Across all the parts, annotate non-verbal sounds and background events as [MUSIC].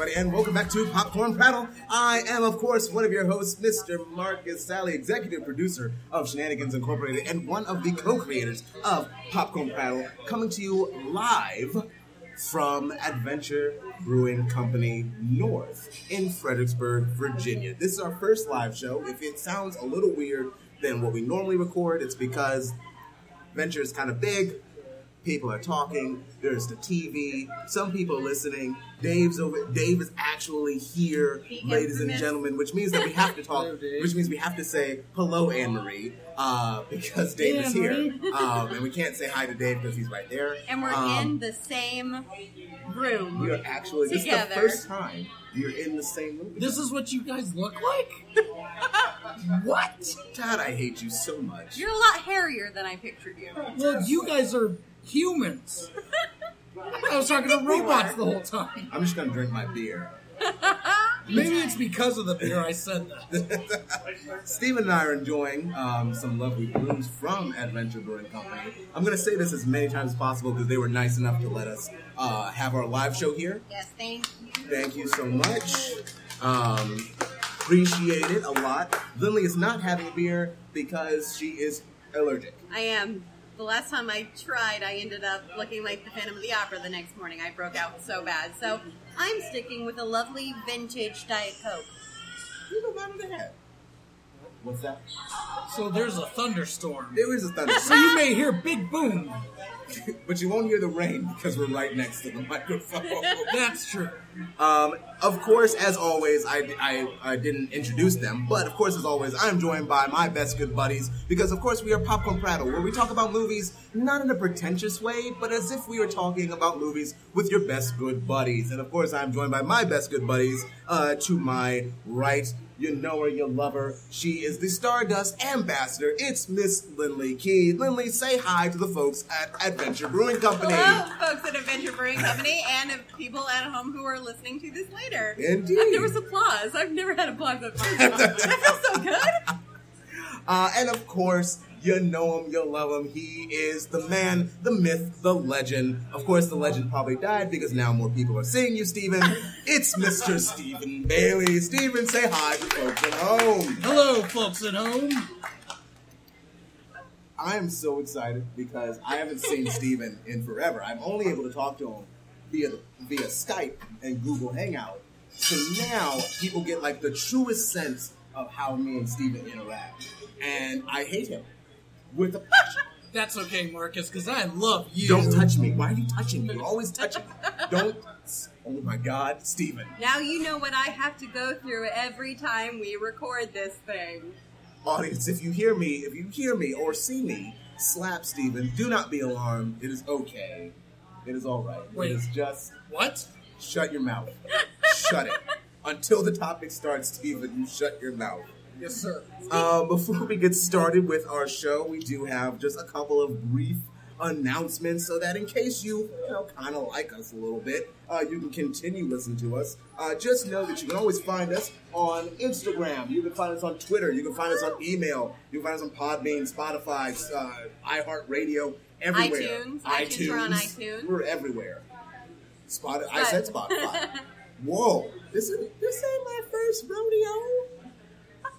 everybody, and welcome back to Popcorn Prattle. I am, of course, one of your hosts, Mr. Marcus Sally, executive producer of Shenanigans Incorporated, and one of the co-creators of Popcorn Prattle, coming to you live from Adventure Brewing Company North in Fredericksburg, Virginia. This is our first live show. If it sounds a little weird than what we normally record, it's because Venture is kind of big. People are talking. There's the TV. Some people are listening. Dave's over. Dave is actually here, The ladies and gentlemen. Which means that we have to talk. [LAUGHS] Hello, which means we have to say hello, Anne Marie, uh, because Dave is here, [LAUGHS] um, and we can't say hi to Dave because he's right there. And we're Um, in the same room. We are actually. This is the Together. first time you're in the same room. This is what you guys look like? [LAUGHS] what? Dad, I hate you so much. You're a lot hairier than I pictured you. Well, you guys are humans. I was talking to robots the whole time. I'm just gonna drink my beer. Maybe it's because of the beer I said that. [LAUGHS] Steven and I are enjoying um, some lovely brews from Adventure Brewing Company. I'm going to say this as many times as possible because they were nice enough to let us uh, have our live show here. Yes, thank you. Thank you so much. Um, appreciate it a lot. Lindley is not having a beer because she is allergic. I am. The last time I tried, I ended up looking like the Phantom of the Opera the next morning. I broke out so bad. So I'm sticking with a lovely vintage Diet Coke. You don't mind that. What's that? So there's a thunderstorm. There is a thunderstorm. So you may hear big boom. [LAUGHS] but you won't hear the rain because we're right next to the [LAUGHS] microphone. [LAUGHS] That's true. Um, of course, as always, I, I, I didn't introduce them, but of course, as always, I'm joined by my best good buddies because, of course, we are Popcorn Prattle, where we talk about movies not in a pretentious way, but as if we were talking about movies with your best good buddies. And of course, I'm joined by my best good buddies uh, to my right. You know her, you love her. She is the Stardust ambassador. It's Miss Lindley Key. Lindley, say hi to the folks at Adventure Brewing Company. Hello, folks at Adventure Brewing Company, and of people at home who are listening to this later. Indeed. And there was applause. I've never had applause up here. that [LAUGHS] feels so good. Uh, and of course, you know him, you love him. He is the man, the myth, the legend. Of course, the legend probably died because now more people are seeing you, Stephen. It's Mr. Stephen Bailey. Stephen, say hi to folks at home. Hello, folks at home. I am so excited because I haven't seen [LAUGHS] Stephen in forever. I'm only able to talk to him via via Skype and Google Hangout. So now people get like the truest sense of how me and Stephen interact, and I hate him with a passion. That's okay, Marcus, because I love you. Don't touch me. Why are you touching me? You're always touching me. Don't. Oh my God, Steven. Now you know what I have to go through every time we record this thing. Audience, if you hear me, if you hear me or see me slap Steven, do not be alarmed. It is okay. It is all right. Wait. It is just What? shut your mouth. shut it. Until the topic starts, Steven, you shut your mouth. Yes, sir. Uh, before we get started with our show, we do have just a couple of brief announcements so that in case you, you know, kind of like us a little bit, uh, you can continue listening to us. Uh, just know that you can always find us on Instagram. You can find us on Twitter. You can find us on email. You can find us on Podbean, Spotify, uh, iHeartRadio, everywhere. iTunes. iTunes, we're on iTunes. We're everywhere. Spot. I said Spotify. [LAUGHS] Whoa, this is this ain't my first rodeo.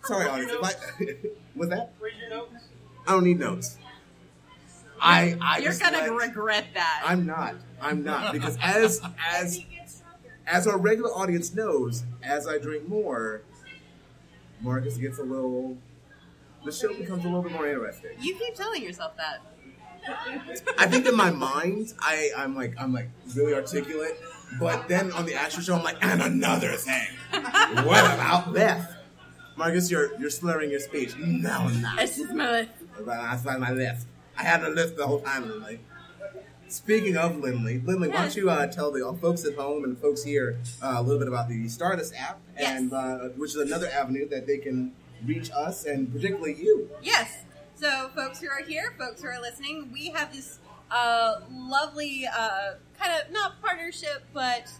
Sorry, audience. If I, [LAUGHS] was notes? I don't need notes. I I You're gonna let- regret that. I'm not. I'm not because as as as our regular audience knows, as I drink more, Marcus gets a little. The show becomes a little bit more interesting. you keep telling yourself that. I think in my mind, I I'm like I'm like really articulate, but then on the actual show, I'm like, and another thing. what about Beth? Marcus, you're you're slurring your speech. No, I'm not. It's just my I find my list. I had a list the whole time, Lindley. Speaking of Lindley, Lindley, why don't you uh, tell the uh, folks at home and folks here uh, a little bit about the Stardust app, and Yes. uh, which is another avenue that they can reach us and particularly you. Yes. So, folks who are here, folks who are listening, we have this uh, lovely uh, kind of not partnership, but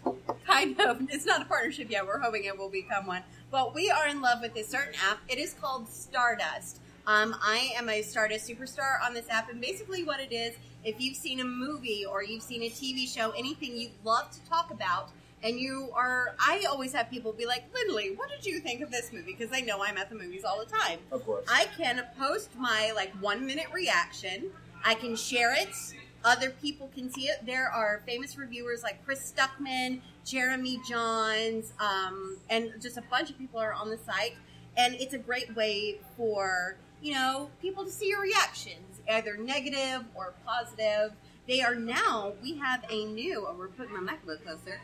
kind of. [LAUGHS] It's not a partnership yet. We're hoping it will become one. But we are in love with this certain app. It is called Stardust. Um, I am a Stardust superstar on this app, and basically, what it is, if you've seen a movie or you've seen a TV show, anything you'd love to talk about, and you are, I always have people be like, Lindley, what did you think of this movie? Because they know I'm at the movies all the time. Of course. I can post my like one minute reaction. I can share it. Other people can see it. There are famous reviewers like Chris Stuckmann, Jeremy Jahns, um, and just a bunch of people are on the site. And it's a great way for you know people to see your reactions, either negative or positive. They are now. We have a new. Oh, we're putting my mic a little closer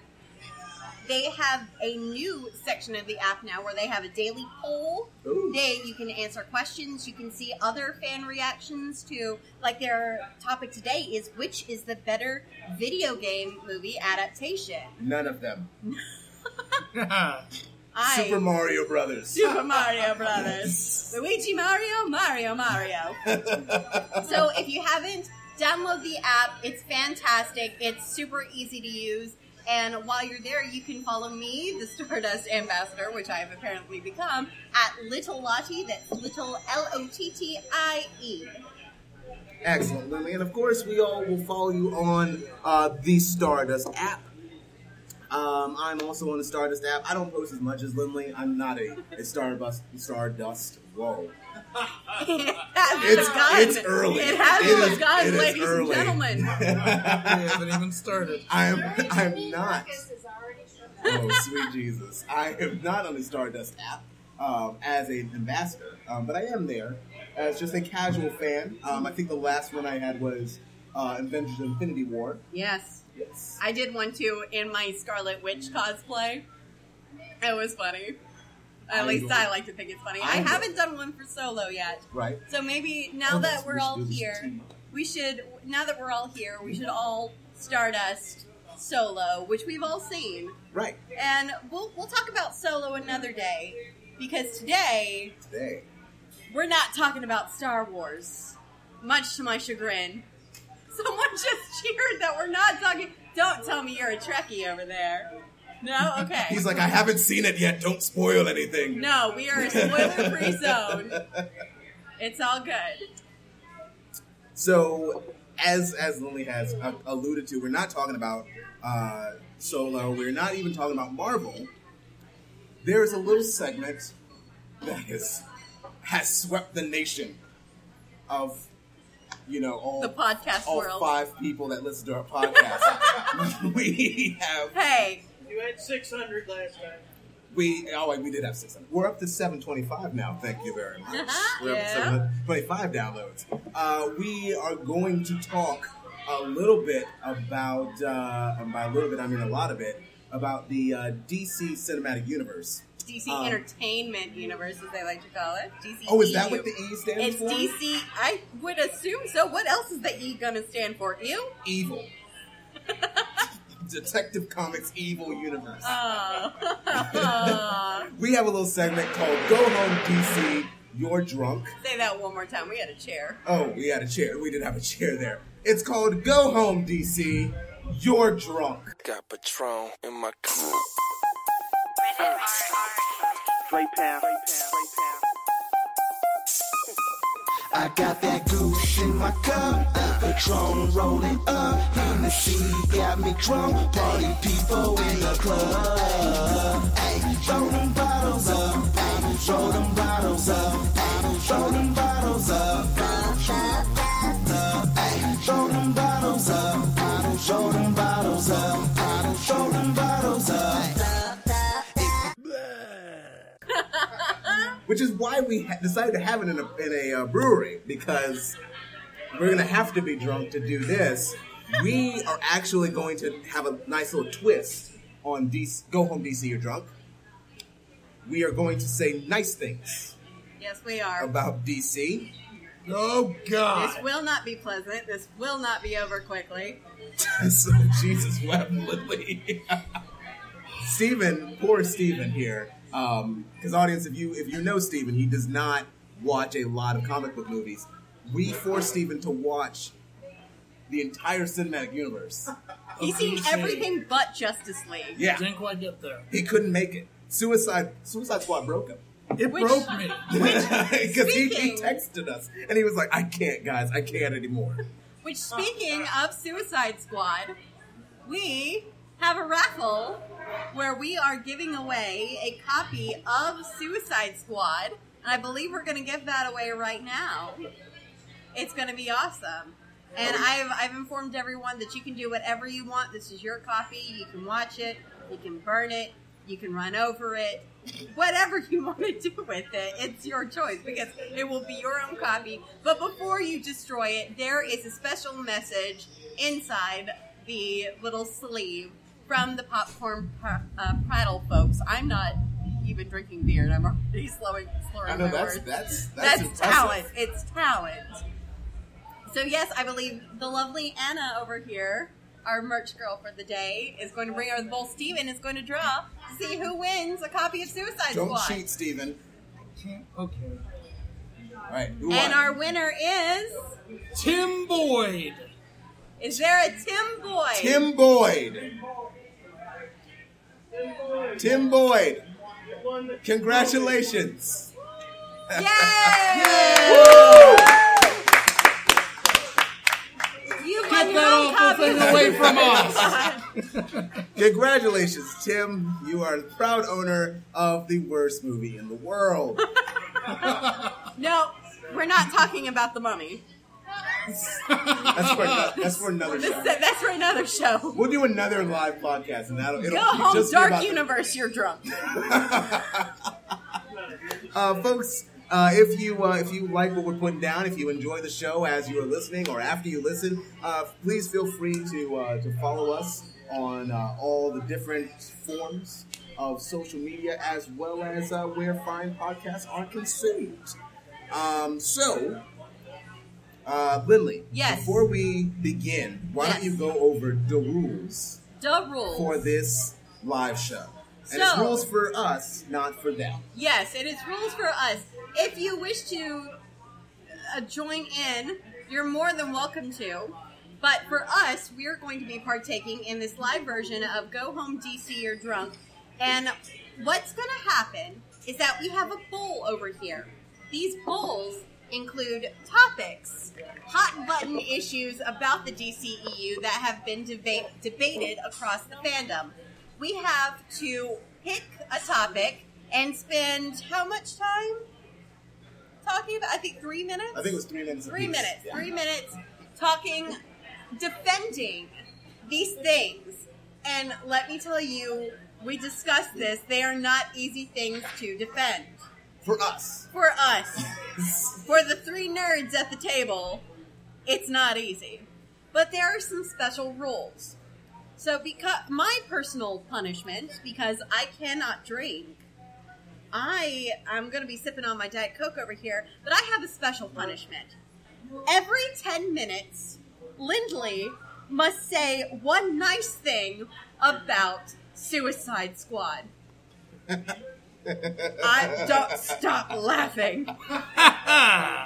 they have a new section of the app now where they have a daily poll. Ooh. They you can answer questions. You can see other fan reactions to like their topic today is which is the better video game movie adaptation. None of them. [LAUGHS] [LAUGHS] [LAUGHS] I Super Mario Brothers. Super Mario Brothers. [LAUGHS] Luigi Mario, Mario Mario. [LAUGHS] so if you haven't, download the app. It's fantastic. It's super easy to use. And while you're there, you can follow me, the Stardust Ambassador, which I have apparently become, at Little Lottie. That's Little L O T T I E. Excellent, Lily. And of course, we all will follow you on uh, the Stardust app. Um, I'm also on the Stardust app. I don't post as much as Lindley. I'm not a, a Stardust. Stardust. Whoa. [LAUGHS] It has It's begun. it's early. It has is- begun, it is ladies and early. gentlemen. [LAUGHS] We haven't even started. I'm I'm not. Marcus is already shut Oh sweet Jesus! I am not on the Stardust app um, as an ambassador, um, but I am there as just a casual fan. Um, I think the last one I had was uh, Avengers: Infinity War. Yes. Yes. I did one too in my Scarlet Witch cosplay. It was funny. At I least I like to think it's funny. I, I haven't done one for solo yet. Right. So maybe now Oh, that we're we all here, we should now that we're all here, we should all Stardust solo, which we've all seen. Right. And we'll we'll talk about solo another day. Because today Today. we're not talking about Star Wars. Much to my chagrin. Someone [LAUGHS] just cheered that we're not talking don't tell me you're a Trekkie over there. No? Okay. He's like, I haven't seen it yet. Don't spoil anything. No, we are a spoiler free [LAUGHS] zone. It's all good. So, as as Lily has uh, alluded to, we're not talking about uh, Solo. We're not even talking about Marvel. There is a little segment that is has swept the nation of you know all The podcast all world. five people that listen to our podcast. [LAUGHS] we have Hey, You had 600 last time. we oh wait, we did have six hundred. We're up to seven twenty five now. Thank you very much. We're up to seven twenty five downloads. Uh, we are going to talk a little bit about, uh, and by a little bit I mean a lot of it, about the uh, DC Cinematic Universe. DC Um, Entertainment Universe, as they like to call it. DC. Oh, is that what the E stands It's for? It's DC. I would assume so. What else is the E gonna stand for? You? Evil. [LAUGHS] Detective Comics Evil Universe. Oh. [LAUGHS] we have a little segment called Go Home DC. You're drunk. Say that one more time. We had a chair. Oh, we had a chair. We did have a chair there. It's called Go Home DC. You're drunk. Got Patron in my cup. Play pound. I got that goose in my cup, Patron rolling up. Hennessy got me drunk. Party people in the club. Ay, throw them bottles up. Ay, throw them bottles up. Ay, throw them bottles up. Ay, throw them bottles up. Throw them bottles up. Throw them bottles up. Which is why we ha- decided to have it in a, in a uh, brewery because we're going to have to be drunk to do this. We are actually going to have a nice little twist on DC, Go Home DC. You're drunk. We are going to say nice things Yes, we are. about DC. Oh God! This will not be pleasant. This will not be over quickly. [LAUGHS] so Jesus wept Lily. [LAUGHS] Stephen, poor Stephen here. Um, because audience, if you if you know Stephen, he does not watch a lot of comic book movies. We forced Stephen to watch the entire cinematic universe. [LAUGHS] He's seen everything but Justice League. Yeah, Didn't quite get there. he couldn't make it. Suicide Suicide Squad broke him It Which- broke me. [LAUGHS] because [LAUGHS] he, he texted us and he was like, "I can't, guys, I can't anymore." Which, speaking of Suicide Squad, we have a raffle where we are giving away a copy of Suicide Squad. And I believe we're going to give that away right now. It's going to be awesome. And I've, I've informed everyone that you can do whatever you want. This is your copy. You can watch it, you can burn it, you can run over it, whatever you want to [LAUGHS] do with it. It's your choice because it will be your own copy. But before you destroy it, there is a special message inside the little sleeve from the popcorn pr- uh, prattle folks. I'm not even drinking beer, and I'm already [LAUGHS] slowing, slurring I know my that's words. that's that's, That's talent. It's talent. So yes, I believe the lovely Anna over here, our merch girl for the day, is going to bring our bowl. Steven is going to draw to see who wins a copy of Suicide Don't Squad. cheat, Steven. Okay. All right, who And won? our winner is. Tim Boyd. Is there a Tim Boyd? Tim Boyd. Tim Boyd. Congratulations. Yay! You Get your that awful thing away from us. [LAUGHS] Congratulations, Tim. You are the proud owner of the worst movie in the world. [LAUGHS] No, we're not talking about the mummy. That's for, that's for another show. that's for another show. We'll do another live podcast, and that'll it'll Go home, Dark Universe. You're drunk. [LAUGHS] uh, folks. Uh, if you uh, if you like what we're putting down, if you enjoy the show as you are listening or after you listen, uh, please feel free to uh, to follow us on uh, all the different forms of social media as well as uh, where fine podcasts are consumed. Um, so, uh, Lindley, Yes. before we begin, why don't you go over the rules The rules. for this live show? And it's So- rules for us, not for them. Yes, it is rules for us. If you wish to uh, join in, you're more than welcome to. But for us, we are going to be partaking in this live version of Go Home DC You're Drunk. And what's going to happen is that we have a bowl over here. These bowls include topics, hot button issues about the DCEU that have been deba- debated across the fandom. We have to pick a topic and spend how much time talking about? I think three minutes. I think it was three minutes. Three minutes. Yeah. Three minutes talking, defending these things. And let me tell you, we discussed this. They are not easy things to defend. For us. For us, for the three nerds at the table, it's not easy. But there are some special rules. So, because my personal punishment, because I cannot drink, I am going to be sipping on my Diet Coke over here, but I have a special punishment. Every 10 minutes, Lindley must say one nice thing about Suicide Squad. [LAUGHS] I don't stop laughing. [LAUGHS]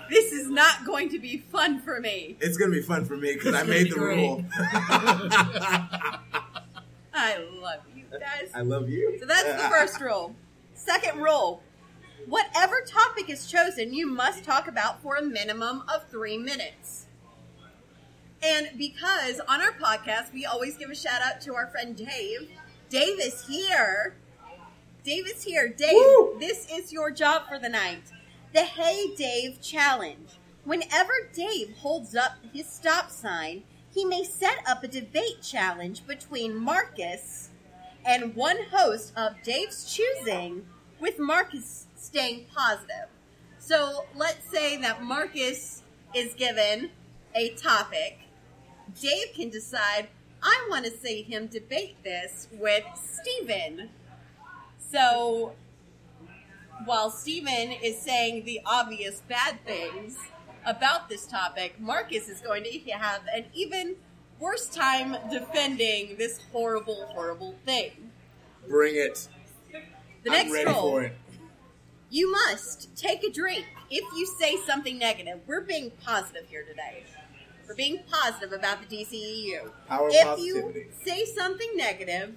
This is not going to be fun for me. It's gonna be fun for me because I made be the great. rule. [LAUGHS] I love you guys. I love you. So that's the [LAUGHS] first rule. Second rule whatever topic is chosen, you must talk about for a minimum of three minutes. And because on our podcast, we always give a shout out to our friend Dave. Dave is here. Dave is here. Dave, Woo! this is your job for the night. The Hey Dave Challenge. Whenever Dave holds up his stop sign, he may set up a debate challenge between Marcus and one host of Dave's choosing, with Marcus staying positive. So let's say that Marcus is given a topic. Dave can decide, I want to see him debate this with Steven. So while Steven is saying the obvious bad things about this topic, Marcus is going to have an even worse time defending this horrible, horrible thing. Bring it. The I'm next ready rule. for it. You must take a drink if you say something negative. We're being positive here today. We're being positive about the DCEU. Power if positivity. you say something negative,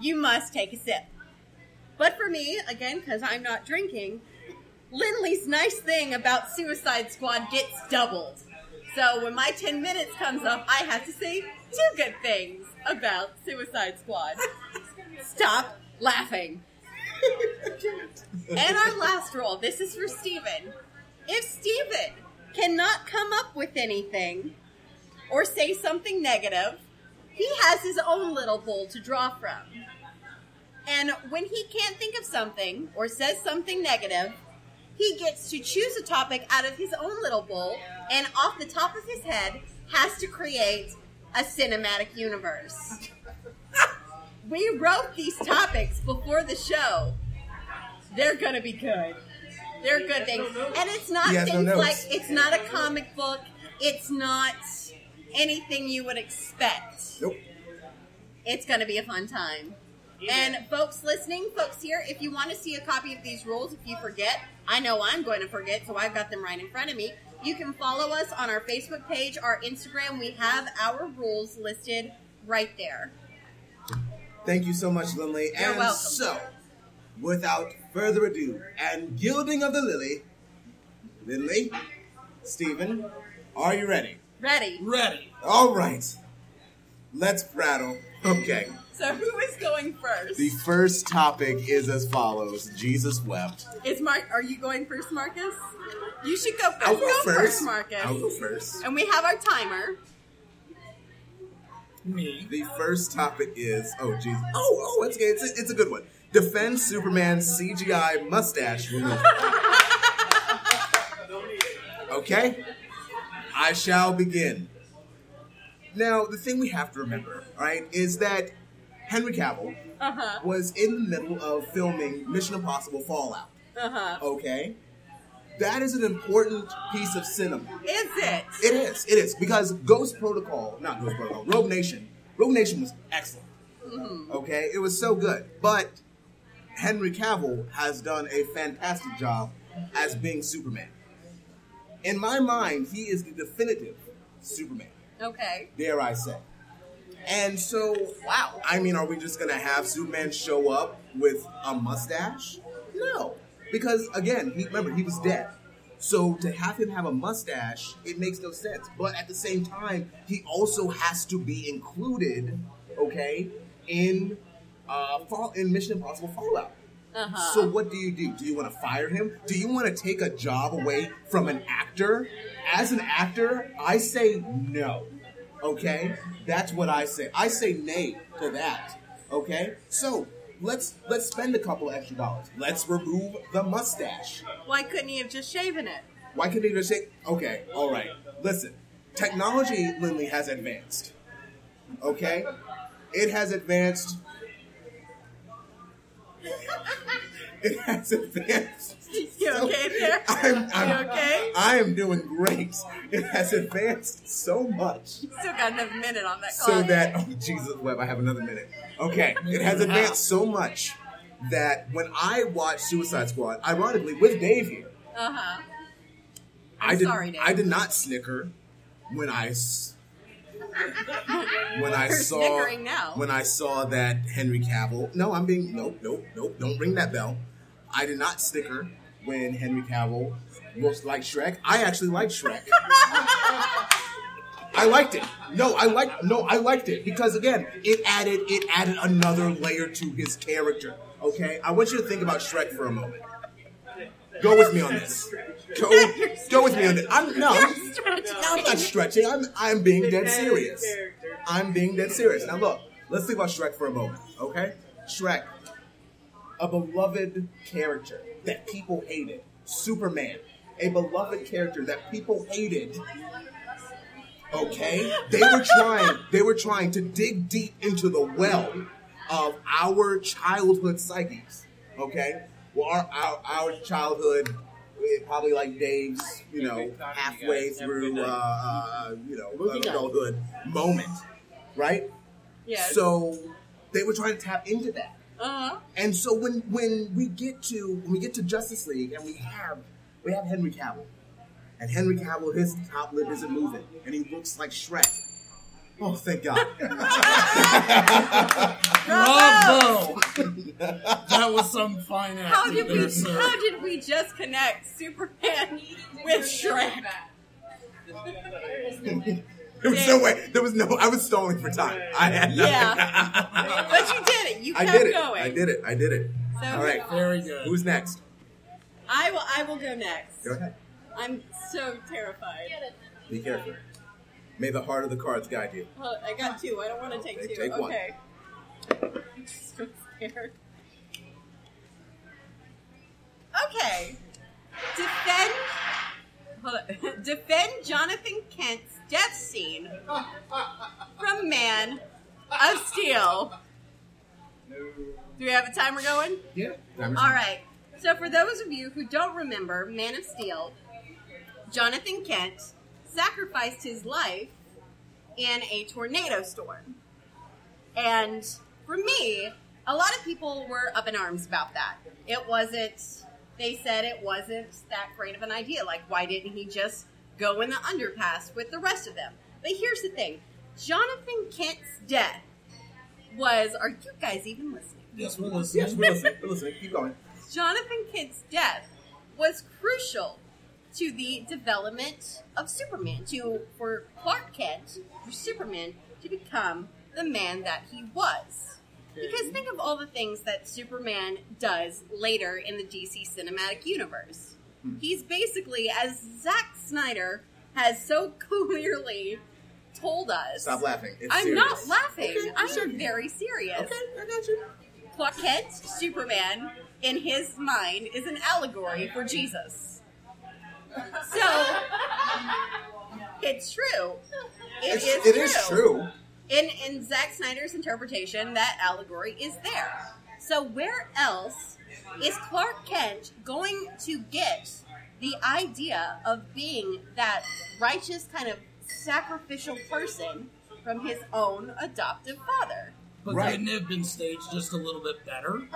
you must take a sip. But for me, again, because I'm not drinking, Lindley's nice thing about Suicide Squad gets doubled. So when my 10 minutes comes up, I have to say two good things about Suicide Squad. [LAUGHS] Stop laughing. [LAUGHS] and our last rule this is for Steven. If Steven cannot come up with anything or say something negative, he has his own little bowl to draw from. And when he can't think of something or says something negative, he gets to choose a topic out of his own little bowl and off the top of his head has to create a cinematic universe. [LAUGHS] we wrote these topics before the show. They're gonna be good. They're good things. And it's not He has no like it's not a comic book, it's not anything you would expect Nope. it's going to be a fun time. And folks listening, folks here, if you want to see a copy of these rules, if you forget, I know I'm going to forget, so I've got them right in front of me. You can follow us on our Facebook page, our Instagram. We have our rules listed right there. Thank you so much, Lindley. You're and welcome. so, without further ado, and gilding of the lily, Lindley, Stephen, are you ready? Ready? Ready. All right. Let's prattle. Okay. So who is going first? The first topic is as follows Jesus wept. Is Mark? Are you going first, Marcus? You should go 1st I'll go first. Marcus. I'll go first. And we have our timer. Me. The first topic is oh Jesus. Oh oh it's it's a, it's a good one. Defend Superman's CGI mustache removal. [LAUGHS] okay, I shall begin. Now the thing we have to remember, right, is that Henry Cavill Uh huh. was in the middle of filming Mission Impossible Fallout. Uh huh. Okay, that is an important piece of cinema. Is it? It is. It is because Ghost Protocol, not Ghost Protocol, Rogue Nation. Rogue Nation was excellent. Okay, it was so good. But Henry Cavill has done a fantastic job as being Superman. In my mind, he is the definitive Superman. Okay. Dare I say? And so, wow. I mean, are we just gonna have Superman show up with a mustache? No, because again, he, remember he was dead. So to have him have a mustache, it makes no sense. But at the same time, he also has to be included, okay, in uh, fall in Mission Impossible Fallout. Uh-huh. So what do you do? Do you want to fire him? Do you want to take a job away from an actor? As an actor, I say no. Okay? That's what I say. I say nay to that. Okay? So let's let's spend a couple extra dollars. Let's remove the mustache. Why couldn't he have just shaven it? Why couldn't he just say, okay, all right, listen, technology, Lindley, has advanced. Okay? It has advanced. [LAUGHS] It has advanced. [LAUGHS] You so- okay there? I'm, [LAUGHS] I'm, You okay? I am doing great. It has advanced so much Still got another minute on that so that oh Jesus web, I have another minute. Okay, it has advanced so much that when I watch Suicide Squad, ironically with Dave here, Uh huh. I did sorry, Dave. I did not snicker when I when I [LAUGHS] You're saw now. when I saw that Henry Cavill. No, I'm being nope, nope, nope. Don't ring that bell. I did not snicker when Henry Cavill looks like Shrek. I actually like Shrek. [LAUGHS] I liked it. No, I like no, I liked it because again, it added it added another layer to his character. Okay, I want you to think about Shrek for a moment. Go with me on this. Go, go with me on this. I'm no, I'm not stretching. I'm I'm being dead serious. I'm being dead serious. Now look, let's think about Shrek for a moment. Okay, Shrek, a beloved character that people hated. Superman, a beloved character that people hated. Okay, they were [LAUGHS] trying. They were trying to dig deep into the well of our childhood psyches. Okay, well, our our, our childhood, eh, probably like Dave's, you know, halfway through, uh, uh, you know, adulthood moment, right? Yes. So they were trying to tap into that. Uh huh. And so when when we get to when we get to Justice League and we have we have Henry Cavill, and Henry Cavill his top lip isn't moving, and he looks like Shrek. Oh, thank God! [LAUGHS] Bravo! that was some fine acting How did we? sir. How did we just connect Superman [LAUGHS] with Shrek? There was no way. There was no. I was stalling for time. I had nothing. Yeah. [LAUGHS] but you did it. You kept I did it. going. I did it. I did it. So All right. Very good. Who's next? I will. I will go next. Go ahead. I'm so terrified. Be careful. May the heart of the cards guide you. Well, I got two. I don't want to oh, take Okay, two. take one. okay. [LAUGHS] I'm so scared. Okay. Defend. Hold on. [LAUGHS] Defend Jonathan Kent's death scene from Man of Steel. Do we have a timer going? Yeah. All right. So, for those of you who don't remember Man of Steel, Jonathan Kent sacrificed his life in a tornado storm. And for me, a lot of people were up in arms about that. It wasn't, they said it wasn't that great of an idea. Like, why didn't he just go in the underpass with the rest of them? But here's the thing Jonathan Kent's death was, are you guys even listening? Yes, we're listening. Yes, we're listening. We're listening. Keep going. Jonathan Kent's death was crucial to the development of Superman, to for Clark Kent, for Superman to become the man that he was. Because think of all the things that Superman does later in the DC cinematic universe. He's basically, as Zack Snyder has so [LAUGHS] clearly told us. Stop laughing. It's I'm serious. not laughing. Okay, I'm sure. very serious. Okay, I got you. Clark Kent, Superman, in his mind, is an allegory for Jesus. So, [LAUGHS] it's true. It It's, is it true. is true. In, in Zack Snyder's interpretation, that allegory is there. So, where else is Clark Kent going to get the idea of being that righteous kind of sacrificial person from his own adoptive father? But Right. couldn't it have been staged just a little bit better?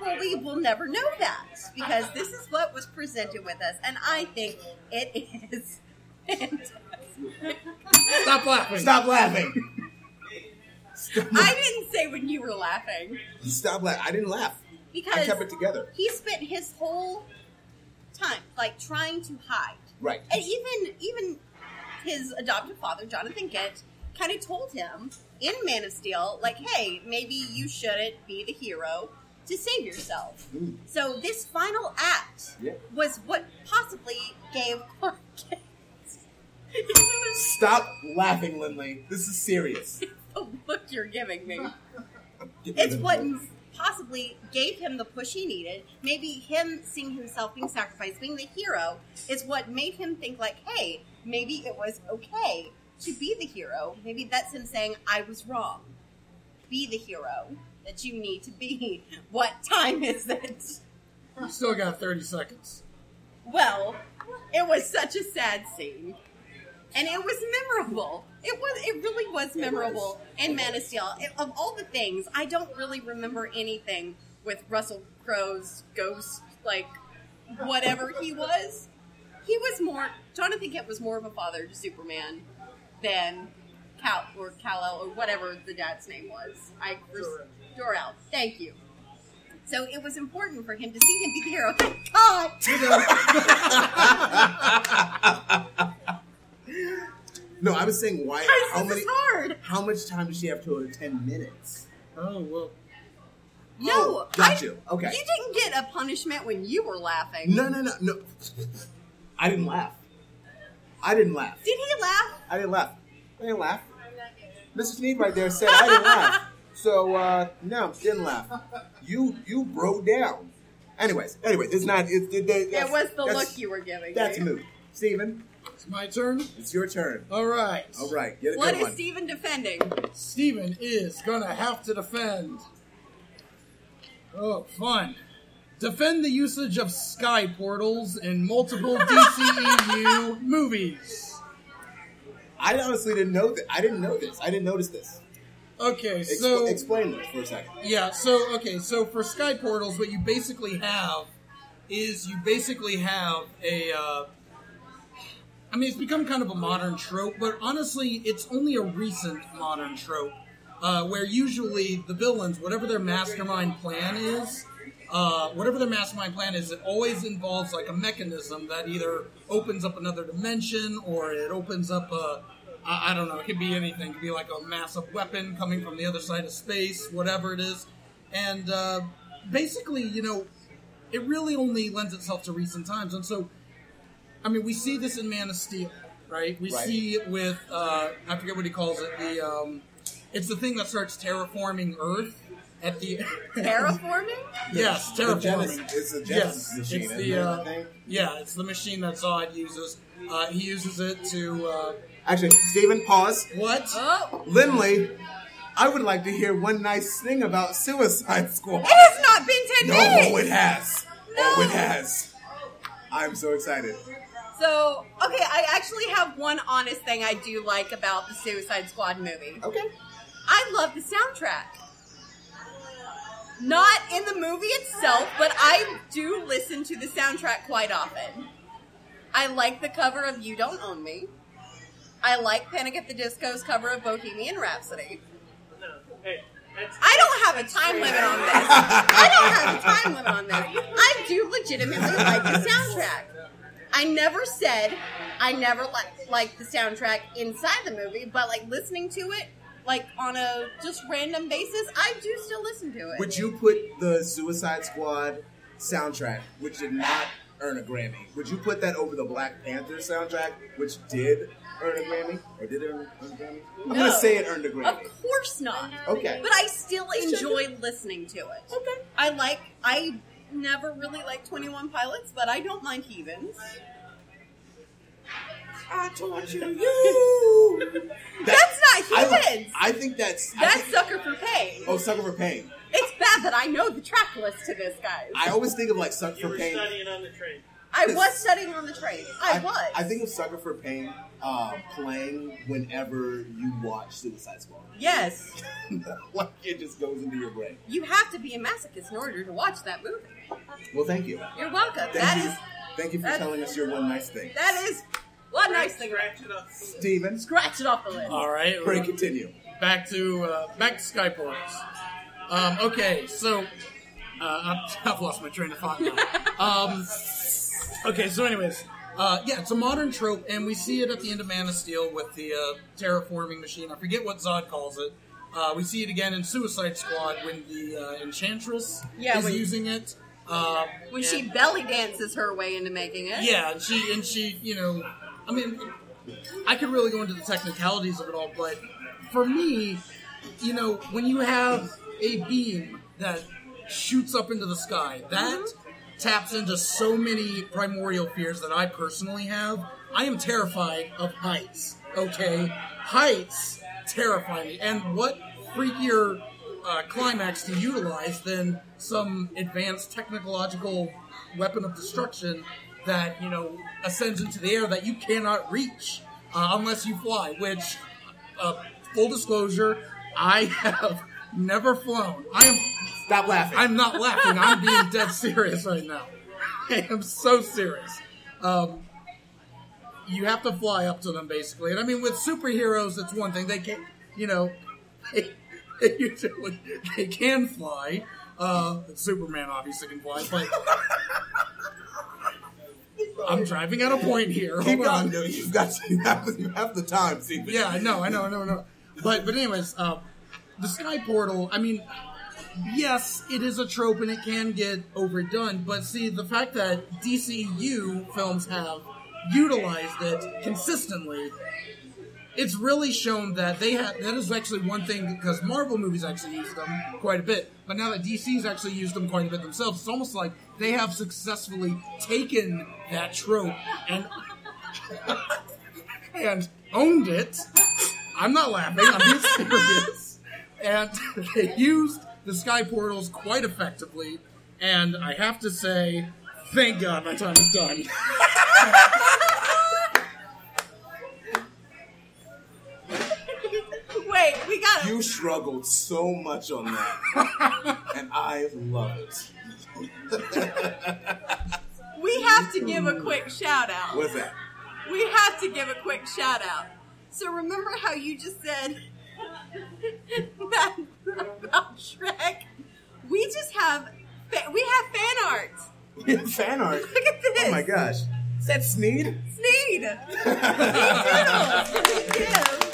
Well, we will never know that because this is what was presented with us, and I think it is fantastic. Stop laughing. Stop laughing. I didn't say when you were laughing Stop laughing. I didn't laugh. I because kept it together. he spent his whole time like trying to hide, Right. and even even his adoptive father, Jonathan Kent, kind of told him in Man of Steel, like, "Hey, maybe you shouldn't be the hero." To save yourself. Mm. So, this final act Yeah. was what possibly gave Clark Kent [LAUGHS] Stop laughing, Lindley. This is serious. [LAUGHS] the look you're giving me. [LAUGHS] It's what possibly gave him the push he needed. Maybe him seeing himself being sacrificed, being the hero, is what made him think like, hey, maybe it was okay to be the hero. Maybe that's him saying, I was wrong. Be the hero that you need to be. [LAUGHS] What time is it? You still got 30 seconds. Well, it was such a sad scene. And it was memorable. It was it really was memorable in Man of Steel. It- of all the things, I don't really remember anything with Russell Crowe's ghost, like whatever he was. He was more Jonathan Kent was more of a father to Superman than Cal or Kal-El or whatever the dad's name was. I Jor-El. Thank you. So it was important for him to see him be the hero. Thank [LAUGHS] God. [LAUGHS] No, I was saying why? Guys, How many? hard. How much time does she have to her? Ten minutes. Oh, well. No, Oh, got I- you. Okay. You didn't get a punishment when you were laughing. No, no, no, no. I didn't laugh. I didn't laugh. Did he laugh? I didn't laugh. I didn't laugh. Mrs. Sneed right there said I didn't laugh. [LAUGHS] So uh, no, didn't laugh. You you broke down. Anyways, anyway, it's not. It, it, it, It was the look you were giving. That's me. moot. Steven, It's my turn. it's your turn. All right. All right, get a What good is one. Steven defending? Steven is gonna have to defend. Oh, fun. Defend the usage of sky portals in multiple [LAUGHS] DCEU movies. I honestly didn't know that. I didn't know this. I didn't notice this. Okay, Ex- so explain this for a second. yeah, so okay, so for sky portals, what you basically have is you basically have a. Uh, I mean, it's become kind of a modern trope, but honestly, it's only a recent modern trope uh, where usually the villains, whatever their mastermind plan is, uh, whatever their mastermind plan is, it always involves like a mechanism that either opens up another dimension or it opens up a, I, I don't know. It could be anything. It could be like a massive weapon coming from the other side of space, whatever it is. And uh, basically, you know, it really only lends itself to recent times. And so, I mean, we see this in Man of Steel, right? We Right. see it with uh, I forget what he calls it. The um, it's the thing that starts terraforming Earth at the [LAUGHS] Terraforming? yes, The terraforming. Genesis, it's a Genesis yes, machine. it's isn't the it, uh, think? yeah, it's the machine that Zod uses. Uh, he uses it to uh, Actually, Stephen, pause. what? Oh, Lindley, I would like to hear one nice thing about Suicide Squad. it has not been 10 No, minutes! oh, it has. Oh, No. it has. I'm so excited. So, okay, I actually have one honest thing I do like about the Suicide Squad movie. Okay. I love the soundtrack. Not in the movie itself, but I do listen to the soundtrack quite often. I like the cover of You Don't Own Me. I like Panic at the Disco's cover of Bohemian Rhapsody. No. Hey, I don't have a time limit on this. I don't have a time limit on this. I do legitimately like the soundtrack. I never said I never liked like the soundtrack inside the movie, but like listening to it, like on a just random basis, I do still listen to it. Would you put the Suicide Squad soundtrack, which did not earn a Grammy, would you put that over the Black Panther soundtrack, which did earn a Grammy? Or did it earn, earn a Grammy? I'm No. going to say it earned a Grammy. Of course not. Okay. But I still enjoy listening to it. Okay. I like I never really liked 21 Pilots, but I don't mind Heathens. I told you. you. That's not I, Heathens. I think that's. I That's think- Sucker for Pain. oh, Sucker for Pain. It's bad that I know the track list to this, guys. I always think of like Sucker you for were Pain. studying on the train. I was studying on the train. I, was. I think of Sucker for Pain uh, playing whenever you watch Suicide Squad. yes, [LAUGHS] like it just goes into your brain. you have to be a masochist in order to watch that movie. Well, thank you. You're welcome. Thank That you. is Thank you for telling us your one nice thing. that is one nice thing. Scratch it up. Steven, Scratch it off the list. All right, pray continue. back to uh, back to Sky Portals. Um, okay, so uh, I've, [LAUGHS] I've lost my train of thought now. Um, okay, so anyways, uh, yeah, it's a modern trope, and we see it at the end of Man of Steel with the uh, terraforming machine. I forget what Zod calls it. Uh, we see it again in Suicide Squad when the uh, Enchantress Yeah, is when- using it. Uh, When she and- belly dances her way into making it. yeah, and she and she, you know, I mean, I could really go into the technicalities of it all, but for me, you know, when you have a beam that shoots up into the sky, that taps into so many primordial fears that I personally have. I am terrified of heights. Okay, heights terrify me, and what freakier uh, climax to utilize than some advanced technological weapon of destruction that you know ascends into the air that you cannot reach uh, unless you fly. Which, uh, full disclosure, I [LAUGHS] have never flown. I am. Stop laughing. I'm not laughing. I'm being dead serious right now. I am so serious. Um, you have to fly up to them, basically. And I mean, with superheroes, it's one thing. They can, you know, they, they usually they can fly. Uh, Superman obviously can fly, but I'm driving at a point here. Keep Hold on. on. You've got [LAUGHS] you have, you have the time, Steven. Yeah, I know, I know, I know, I know. But but anyways, uh, the Sky Portal. I mean, yes, it is a trope and it can get overdone. But see, the fact that DCU films have utilized it consistently, it's really shown that they have. That is actually one thing because Marvel movies actually use them quite a bit. But now that DC's actually used them quite a bit themselves, it's almost like they have successfully taken that trope and [LAUGHS] and owned it. I'm not laughing. I'm being serious. And [LAUGHS] they used the sky portals quite effectively. And I have to say, thank God my time is done. [LAUGHS] Wait, we got You struggled so much on that, [LAUGHS] and I love it. [LAUGHS] We have to give a quick shout out. What's that? We have to give a quick shout out. So remember how you just said that about Shrek? We just have fa- we have fan art. Fan art. Look at this. Oh my gosh. said Snead? Snead. [LAUGHS] Snead doodles.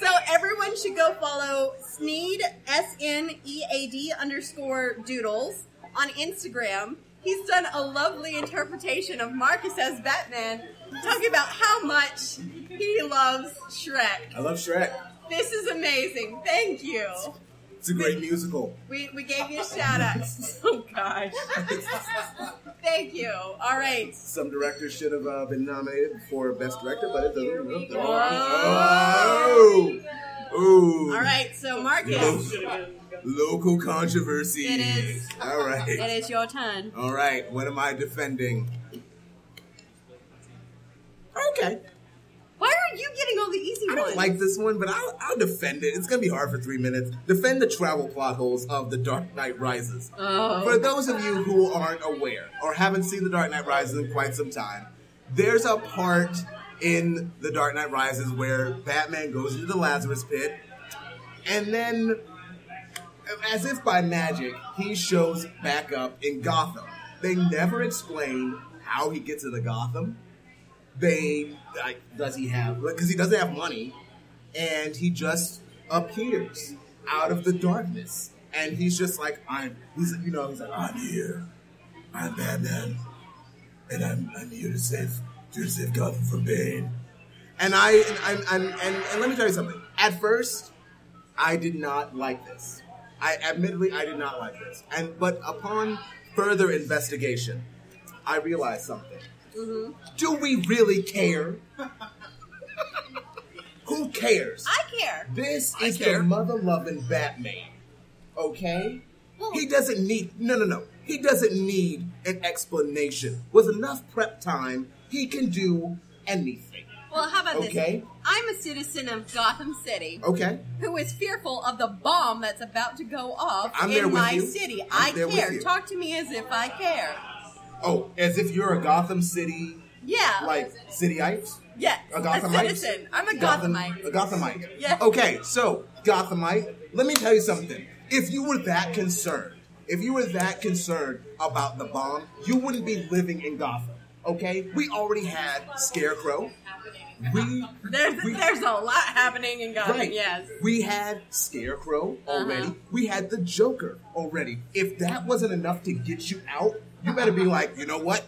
So everyone should go follow Snead S N E A D underscore Doodles on Instagram. He's done a lovely interpretation of Marcus as Batman, talking about how much he loves Shrek. I love Shrek. This is amazing. Thank you. It's a great musical. We, we gave you a shout out. [LAUGHS] Oh gosh. [LAUGHS] Thank you. All right. Some directors should have uh, been nominated for Best Director, but it we doesn't. go. Oh! Ooh. All right. So Marcus, Should. Local controversy. It is. All right. it is your turn. All right. What am I defending? Okay. Why are you getting all the easy ones? I don't like this one, but I'll, I'll defend it. It's going to be hard for three minutes. Defend the travel plot holes of The Dark Knight Rises. Oh. For those of you who aren't aware or haven't seen The Dark Knight Rises in quite some time, there's a part in The Dark Knight Rises where Batman goes into the Lazarus pit, and then, as if by magic, he shows back up in Gotham. They never explain how he gets into Gotham. They like, does he have because he doesn't have money, and he just appears out of the darkness, and he's just like I'm. He's you know he's like I'm here, I'm Batman, and I'm I'm here to save to save Gotham from Bane. And I and, and, and, and let me tell you something. At first, I did not like this. I admittedly I did not like this. And but upon further investigation, I realized something. Mm-hmm. Do we really care? [LAUGHS] Who cares? I care. This I is the mother loving Batman. Okay? Well- He doesn't need no no no. He doesn't need an explanation. With enough prep time, he can do anything. Well, how about Okay. this? I'm a citizen of Gotham City Okay? who is fearful of the bomb that's about to go off I'm in my you. city. I'm I care. Talk to me as if I care. Oh, as if you're a Gotham City Yeah. like Cityites? yes. A A, Gothamite? citizen. I'm a Gotham- Gothamite. A Gothamite. Yeah. Okay, so Gothamite, let me tell you something. If you were that concerned, if you were that concerned about the bomb, you wouldn't be living in Gotham. Okay? We already had Scarecrow. We There's we- there's a lot happening in Gotham. Right. Yes. We had Scarecrow already. Uh-huh. We had the Joker already. If that wasn't enough to get you out, you better be like, you know what?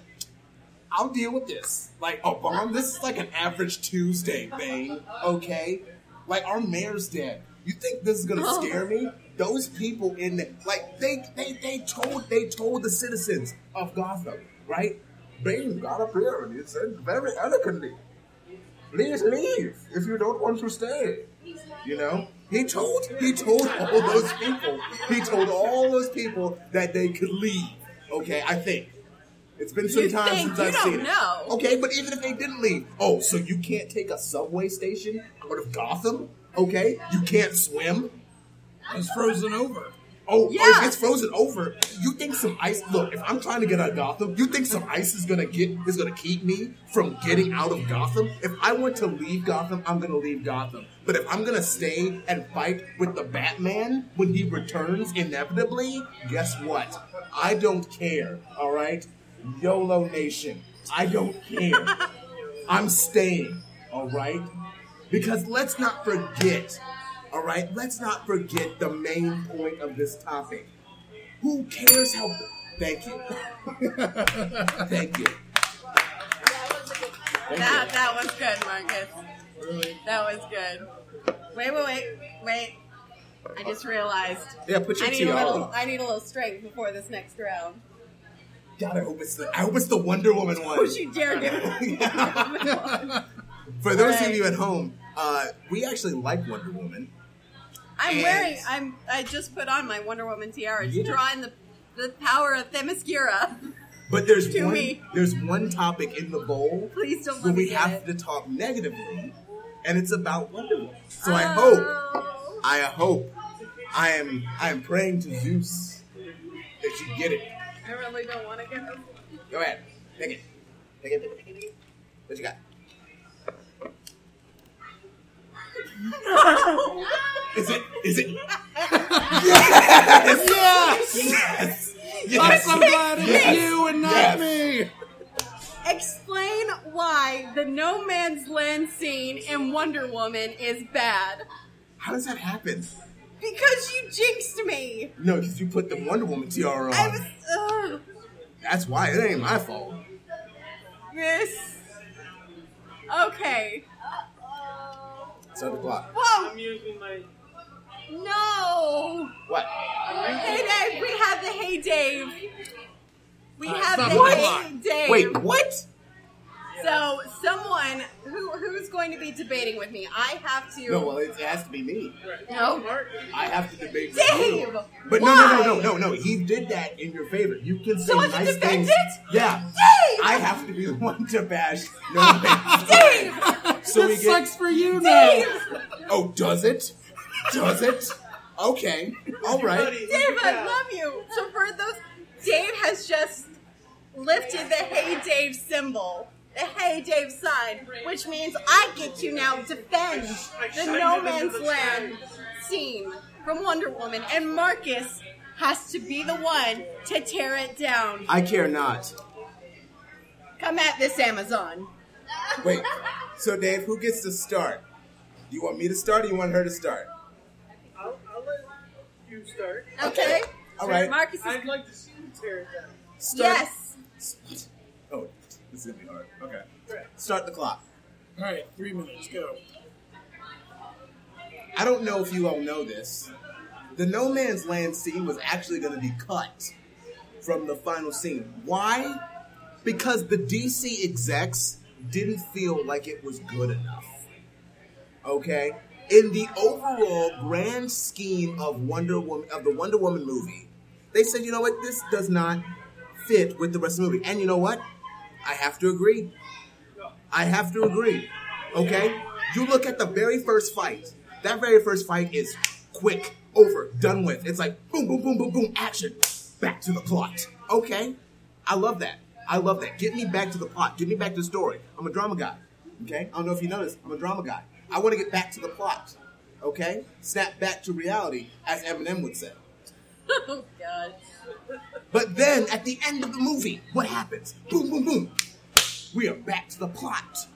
I'll deal with this. Like oh, bomb. This is like an average Tuesday, Bane. Okay, like our mayor's dead. You think this is gonna Oh. [LAUGHS] scare me? Those people in the, like they they they told they told the citizens of Gotham, right? Bane got up here and he said very eloquently, "Please leave if you don't want to stay." You know, he told he told all those people he told all those people that they could leave. Okay, I think it's been some You time think? since You I've don't seen it. know. Okay, but even if they didn't leave, oh, so you can't take a subway station out of Gotham? Okay, you can't swim. It's frozen over. Oh, oh Yeah. oh, it's frozen over. You think some ice? Look, if I'm trying to get out of Gotham, you think some ice is gonna get is gonna keep me from getting out of Gotham? If I want to leave Gotham, I'm gonna leave Gotham. But if I'm gonna stay and fight with the Batman when he returns inevitably, guess what? I don't care. All right, YOLO Nation. I don't care. [LAUGHS] I'm staying. All right, because let's not forget. All right, let's not forget the main point of this topic. Who cares how? [LAUGHS] Thank you. Thank you. That that was good, Marcus. Really? That was good. Wait, wait, wait, wait. I just realized Yeah, put your I need a little on. I need a little strength before this next round. God, I hope it's the I hope it's the Wonder Woman one. Don't you dare do. [LAUGHS] [LAUGHS] For those of you at home, uh, we actually like Wonder Woman. I'm And- wearing. I'm. I just put on my Wonder Woman tiara. It's Yeah. drawing the the power of Themyscira. [LAUGHS] But there's To one me. there's one topic in the bowl Please don't where let we get have it. to talk negatively, and it's about Wonder Woman. So I oh. hope Oh. I hope I am I am praying to Zeus that you get it. I really don't want to get it. Go ahead. Take it. Take it. Take it. Take it. What you got? [LAUGHS] Is it? Is it? yes! Yes! I'm so glad it's Yes. you and not Yes. me. Explain why the no man's land scene in Wonder Woman is bad. How does that happen? Because you jinxed me. No, because you put the Wonder Woman tiara on. I was. Ugh. That's why. It ain't my fault. This. Okay. Seven o'clock. Whoa! I'm using my. No! What? Hey Dave, we have the Hey Dave. We Uh, have stop the the Hey. Dave. Wait, what? So someone who who's going to be debating with me, I have to. No, well, it has to be me. No. I have to debate. with Dave! you. But no, why? no, no, no, no, no. He did that in your favor. You can say So I can nice defend things. it? Yeah. Dave! I have to be the [LAUGHS] one to bash. No, [LAUGHS] Dave! So we this get. sucks for you now. Oh, does it? Does it? Okay. All right. Dave, I love you. So for those, Dave has just lifted the Hey Dave symbol, the Hey Dave sign, which means I get to now defend the No Man's Land scene from Wonder Woman, and Marcus has to be the one to tear it down. I care not. Come at this, Amazon. Wait. So, Dave, who gets to start? Do you want me to start or you want her to start? I'll, I'll let you start. Okay. All right. Marcus is I'd like to see you tear it down. Start. yes. Oh, this is gonna be hard. Okay. Right. Start the clock. All right, three minutes, go. I don't know if you all know this. The No Man's Land scene was actually going to be cut from the final scene. Why? Because the DC execs didn't feel like it was good enough. Okay? In the overall grand scheme of Wonder Woman of the Wonder Woman movie, they said, you know what, this does not fit with the rest of the movie. And you know what? I have to agree. I have to agree. Okay? You look at the very first fight. That very first fight is quick, over, done with. It's like boom, boom, boom, boom, boom, action. Back to the plot. Okay? I love that. I love that. Get me back to the plot. Get me back to the story. I'm a drama guy. Okay? I don't know if you noticed. I'm a drama guy. I want to get back to the plot. Okay? Snap back to reality, as Eminem would say. [LAUGHS] Oh God. But then at the end of the movie, what happens? Boom, boom, boom. We are back to the plot.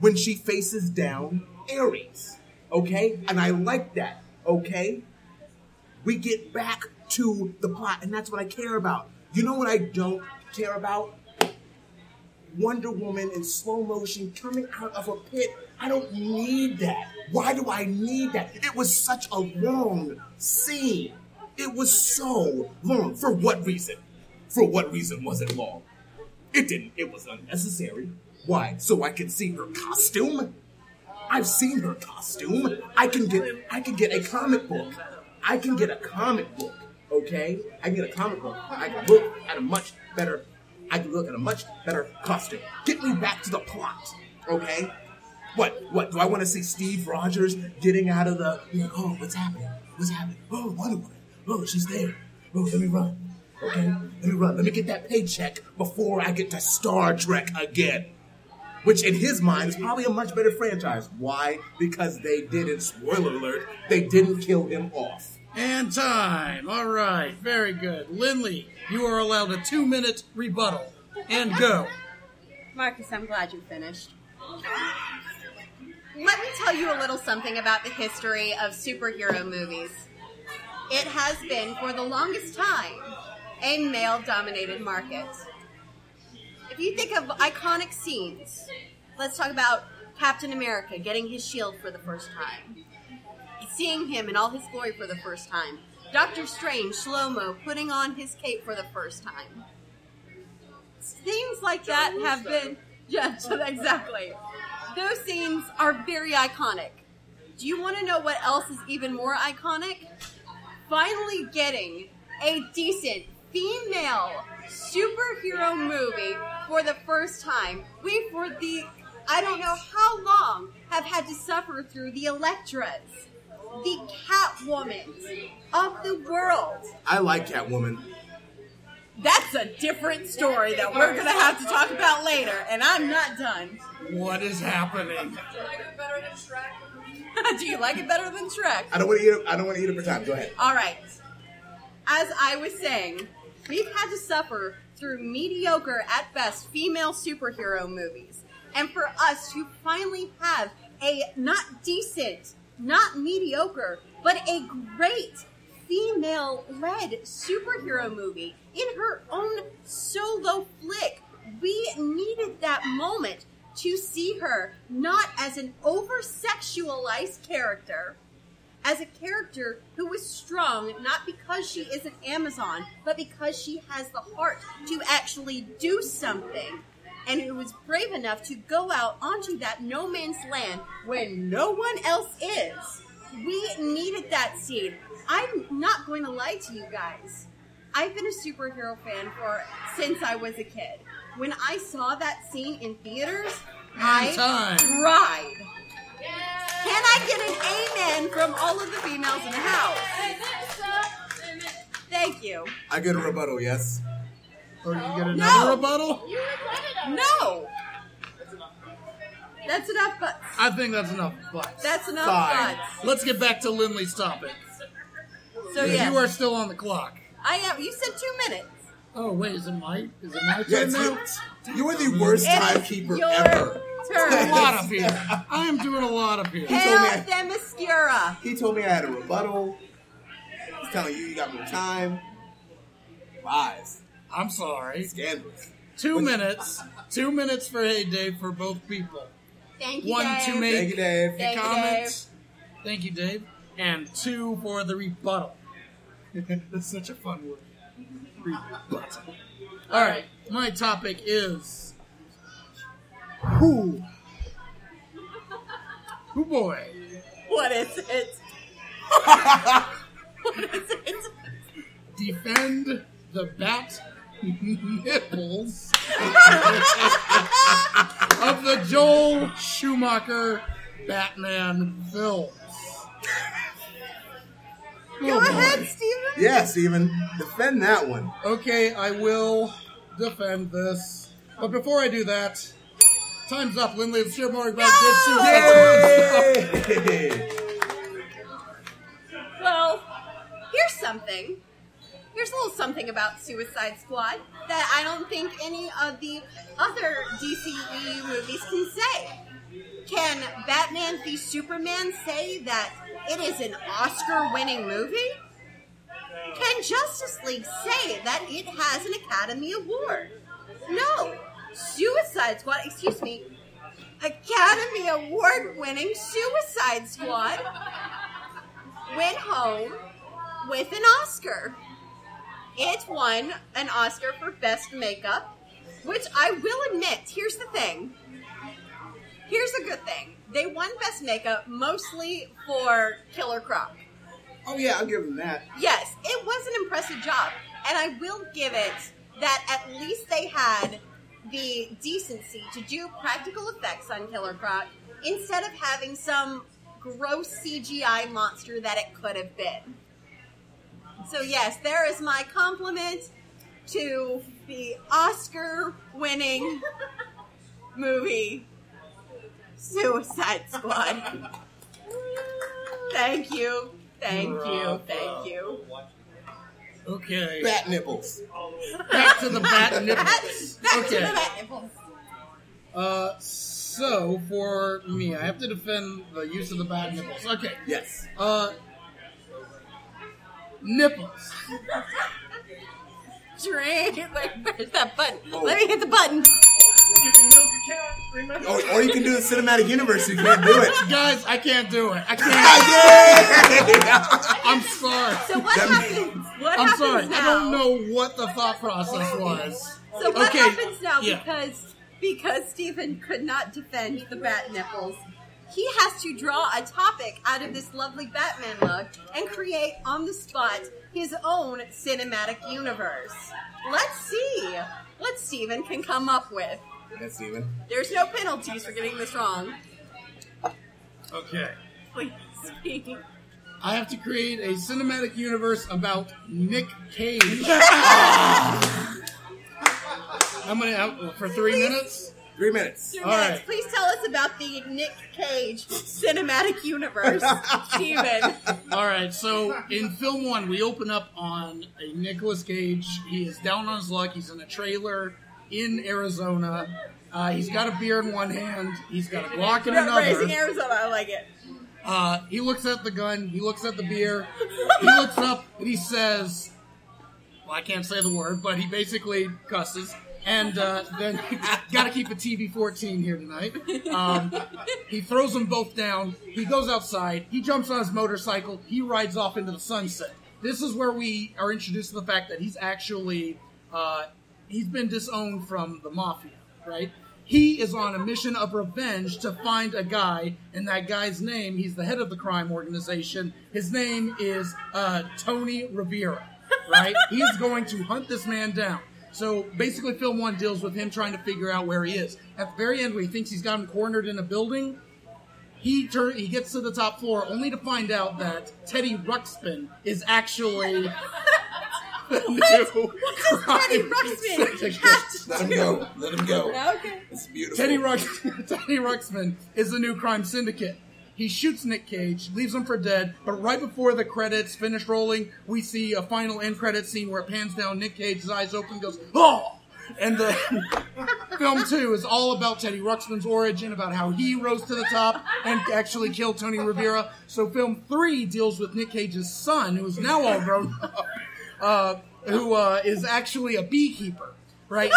When she faces down Ares. Okay? And I like that. Okay? We get back to the plot, and that's what I care about. You know what I don't care about? Wonder Woman in slow motion coming out of a pit. I don't need that. Why do I need that? It was such a long scene. It was so long. For what reason? For what reason was it long? It didn't. It was unnecessary. Why? So I could see her costume? I've seen her costume. I can get I can get a comic book. I can get a comic book. Okay? I can get a comic book. I can look at a much better I can look at a much better costume. Get me back to the plot. Okay? What? What? Do I want to see Steve Rogers getting out of the like, oh, what's happening? What's happening? Oh, Wonder Woman. Oh, she's there. Oh, let me run. Okay? Let me run. Let me get that paycheck before I get to Star Trek again which in his mind is probably a much better franchise. Why? Because they didn't, spoiler alert, they didn't kill him off. And time. All right, very good. Lindley, you are allowed a two minute rebuttal. And go. Marcus, I'm glad you finished. Let me tell you a little something about the history of superhero movies. It has been, for the longest time, a male dominated market. If you think of iconic scenes, let's talk about Captain America getting his shield for the first time, seeing him in all his glory for the first time, Doctor Strange, slow mo, putting on his cape for the first time. Scenes like that have been, [LAUGHS] yeah, [LAUGHS] exactly. Those scenes are very iconic. Do you want to know what else is even more iconic? Finally getting a decent female superhero movie for the first time. We, for the, I don't know how long, have had to suffer through the Elektras, the Catwoman of the world. I like Catwoman. That's a different story that we're going to have to talk about later, and I'm not done. What is happening? [LAUGHS] Do you like it better than Shrek? I don't want to eat. I don't want to eat it for time. Go ahead. All right. As I was saying, we've had to suffer through mediocre at best female superhero movies. And for us to finally have a not decent, not mediocre, but a great female led superhero movie in her own solo flick, we needed that moment to see her not as an over sexualized character, as a character who was strong not because she is an Amazon, but because she has the heart to actually do something. And who was brave enough to go out onto that no man's land when no one else is. We needed that scene. I'm not going to lie to you guys. I've been a superhero fan for since I was a kid. When I saw that scene in theaters, I time. cried. Can I get an amen from all of the females in the house? Thank you. I get a rebuttal, yes. Or you get another No. rebuttal? No. That's enough butts. I think that's enough. But That's enough Fine. butts. let's get back to Lindley's topic. So yeah, You are still on the clock. I am. You said two minutes. Oh wait, is it my is it my turn it's now? you. You are the worst It is timekeeper your ever. A turn. lot up here. [LAUGHS] I am doing a lot up here. told me Hail Themyscira. He told me I had a rebuttal. He's telling you you got more time. Lies. I'm sorry. Scandalous. Two minutes. Two minutes for Hey Dave for both people. Thank you, One Dave. to make Thank you, Dave. Thank you, comments. Thank you, Dave. And two for the rebuttal. [LAUGHS] That's such a fun word. Rebuttal. All right, my topic is who. Who boy? What is it? [LAUGHS] what is it? Defend the bat nipples of the Joel Schumacher Batman films. Go Oh, boy. ahead, Steven. Yeah, Steven. Defend that one. Okay, I will defend this. But before I do that, time's up. Lindley, let's hear more about No! Jitsu. Yay! Well, here's something. Here's a little something about Suicide Squad that I don't think any of the other DCEU movies can say. Can Batman v Superman say that it is an Oscar winning movie? Can Justice League say that it has an Academy Award? No. Suicide Squad, excuse me, Academy Award winning Suicide Squad went home with an Oscar. It won an Oscar for Best Makeup, which I will admit, here's the thing. Here's a good thing. They won Best Makeup mostly for Killer Croc. Oh yeah, I'll give them that. Yes, it was an impressive job. And I will give it that at least they had the decency to do practical effects on Killer Croc instead of having some gross CGI monster that it could have been. So, yes, there is my compliment to the Oscar winning movie Suicide Squad. Thank you. Thank you. Thank you. Okay, Bat nipples. back to the bat nipples. [LAUGHS] Back to Okay. the bat nipples. Uh, so for me, I have to defend the use of the bat nipples. Okay. Yes. Uh, nipples. [LAUGHS] Drink. Wait, where's that button? Oh. Let me hit the button. You can milk a cat, remember? Or, or you can do the cinematic universe. You can't do it. [LAUGHS] Guys, I can't do it. I can't. Yeah! I'm sorry. So what That- happens? What I'm happens sorry. now? I don't know what the thought process was. So what Okay, happens now? yeah. Because because Stephen could not defend the bat nipples, he has to draw a topic out of this lovely Batman look and create on the spot his own cinematic universe. Let's see what Stephen can come up with. Yes, Steven. There's no penalties for getting this wrong. Okay. Please speak. I have to create a cinematic universe about Nick Cage. [LAUGHS] how many? How, for three Please. minutes? Three minutes. You're All next. right. Please tell us about the Nick Cage cinematic universe, [LAUGHS] Steven. All right, so in film one, we open up on a Nicolas Cage. He is down on his luck. He's in a trailer in Arizona. Uh, he's got a beer in one hand. He's got a Glock in Raising another. Arizona, I like it. Uh, he looks at the gun. He looks at the beer. He looks up and he says, "Well, I can't say the word, but he basically cusses." And uh, then [LAUGHS] got to keep a TV 14 here tonight. Um, he throws them both down. He goes outside. He jumps on his motorcycle. He rides off into the sunset. This is where we are introduced to the fact that he's actually uh, he's been disowned from the mafia, right? He is on a mission of revenge to find a guy, and that guy's name, he's the head of the crime organization. His name is uh, Tony Rivera, right? He's going to hunt this man down. So basically, film one deals with him trying to figure out where he is. At the very end, where he thinks he's got him cornered in a building, he turn, he gets to the top floor only to find out that Teddy Ruxpin is actually [LAUGHS] the new Teddy crime Ruxpin syndicate. Let him go. Let him go. Okay. It's beautiful. Teddy, Rux, [LAUGHS] Teddy Ruxpin is the new crime syndicate. He shoots Nick Cage, leaves him for dead, but right before the credits finish rolling, we see a final end credit scene where it pans down Nick Cage's eyes open goes, Oh! And the [LAUGHS] film two is all about Teddy Ruxpin's origin, about how he rose to the top and actually killed Tony Rivera. So film three deals with Nick Cage's son, who is now all grown up, [LAUGHS] uh, who uh, is actually a beekeeper, right?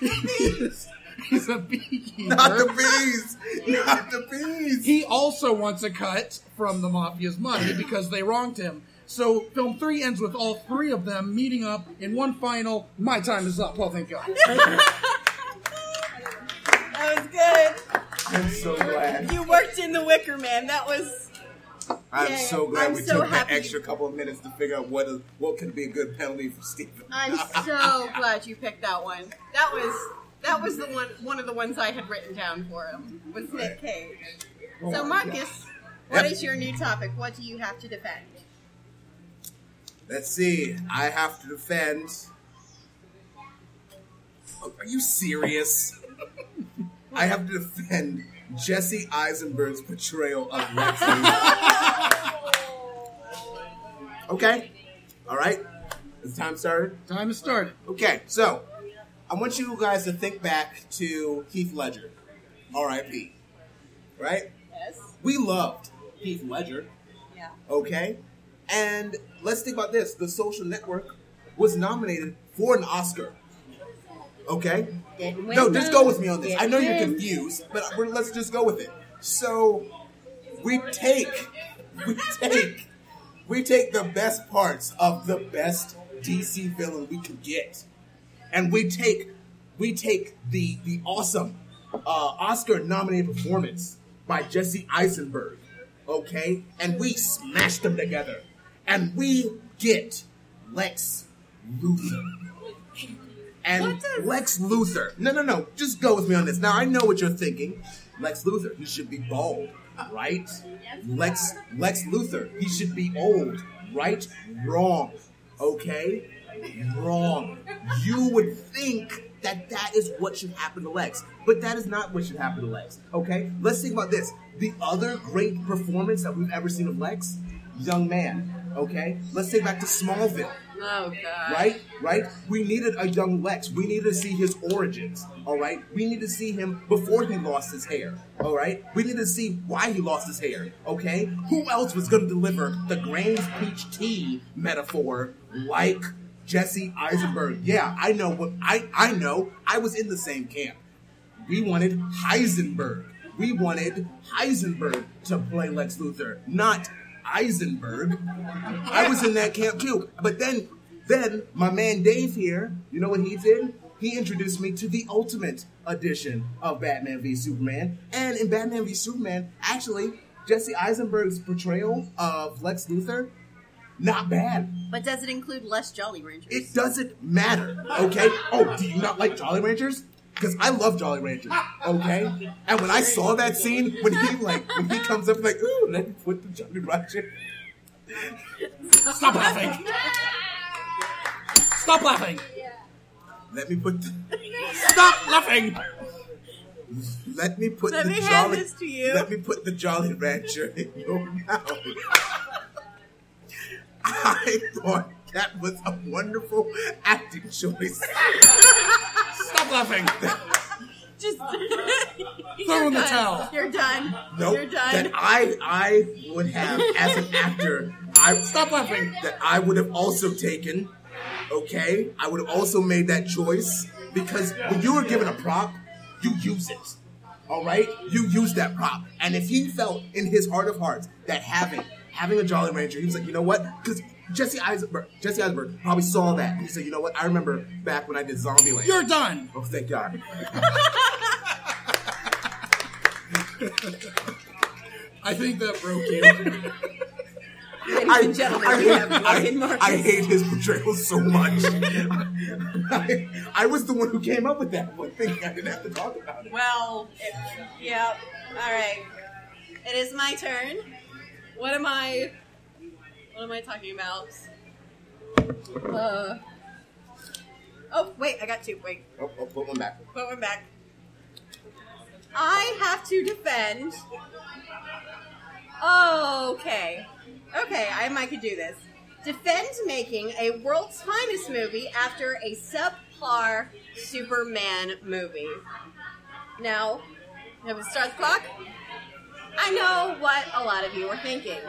[LAUGHS] He's, he's a beekeeper. Not the bees. Not the bees. He also wants a cut from the mafia's money because they wronged him. So film three ends with all three of them meeting up in one final. My time is up. Well, thank God. That was good. I'm so glad. You worked in the Wicker Man. That was. I'm Yeah, so glad I'm we so took that extra couple of minutes to figure out what is, what could be a good penalty for Stephen. I'm so [LAUGHS] glad you picked that one. That was that was the one one of the ones I had written down for him was Nick Cage. Oh so Marcus, what Yep. is your new topic? What do you have to defend? Let's see. I have to defend. Oh, Are you serious? [LAUGHS] I have to defend Jesse Eisenberg's portrayal of Lex Luthor. [LAUGHS] okay. All right. Is time started? Time is started. Okay, so I want you guys to think back to Heath Ledger, R.I.P. Right? Yes. We loved Heath Ledger. Yeah. Okay, and let's think about this: The Social Network was nominated for an Oscar. Okay, no, just go with me on this. I know you're confused, but let's just go with it. So we take, we take, we take the best parts of the best DC villain we could get, and we take, we take the the awesome uh, Oscar-nominated performance by Jesse Eisenberg, okay, and we smash them together, and we get Lex Luthor. And does- Lex Luthor. No, no, no. Just go with me on this. Now I know what you're thinking. Lex Luthor. He should be bald, right? Lex Lex Luthor. He should be old, right? Wrong. Okay. Wrong. You would think that that is what should happen to Lex, but that is not what should happen to Lex. Okay. Let's think about this. The other great performance that we've ever seen of Lex, young man. Okay. Let's take back to Smallville Oh god. right? Right? We needed a young Lex. We needed to see his origins. All right. We need to see him before he lost his hair. All right. We need to see why he lost his hair. Okay. Who else was going to deliver the Granny's peach tea metaphor like Jesse Eisenberg? Yeah, I know what I I know. I was in the same camp. We wanted Heisenberg. We wanted Heisenberg to play Lex Luthor, not Eisenberg. I was in that camp too. But then, then my man Dave here, you know what he did? He introduced me to the ultimate edition of Batman v Superman. And in Batman v Superman, actually, Jesse Eisenberg's portrayal of Lex Luthor, not bad. But does it include less Jolly Ranchers? It doesn't matter, okay? Oh, do you not like Jolly Ranchers? Because I love Jolly Ranchers, okay? And when I saw that scene, when he like, when he comes up like, ooh, let me put the Jolly Rancher. Stop laughing. Stop laughing. Let me put the, Stop laughing. let me put Let the me hand jolly this to you. let me put the Jolly Rancher in your mouth. I thought that was a wonderful acting choice. Stop laughing. Just [LAUGHS] Throw in the towel. You're done. Nope. You're done. That I I would have as an actor. I Stop laughing. that I would have also taken. Okay, I would have also made that choice because when you are given a prop, you use it. All right, you use that prop, and if he felt in his heart of hearts that having having a Jolly Rancher, he was like, you know what? Because Jesse Eisenberg, Jesse Eisenberg probably saw that. He said, you know what? I remember back when I did Zombieland. You're done. oh, thank God. [LAUGHS] I think that broke you. Ladies and gentlemen, we have Morgan Marcus. I hate his portrayal so much. I, I was the one who came up with that one, thing. I didn't have to talk about it. Well, it, yep. All right. It is my turn. What am I? What am I talking about? Uh. Oh wait, I got two. Wait, Oh, oh, put one back. put one back. I have to defend. Okay, okay, I might could do this. Defend making a world's finest movie after a subpar Superman movie. Now, have we start the clock? I know what a lot of you are thinking.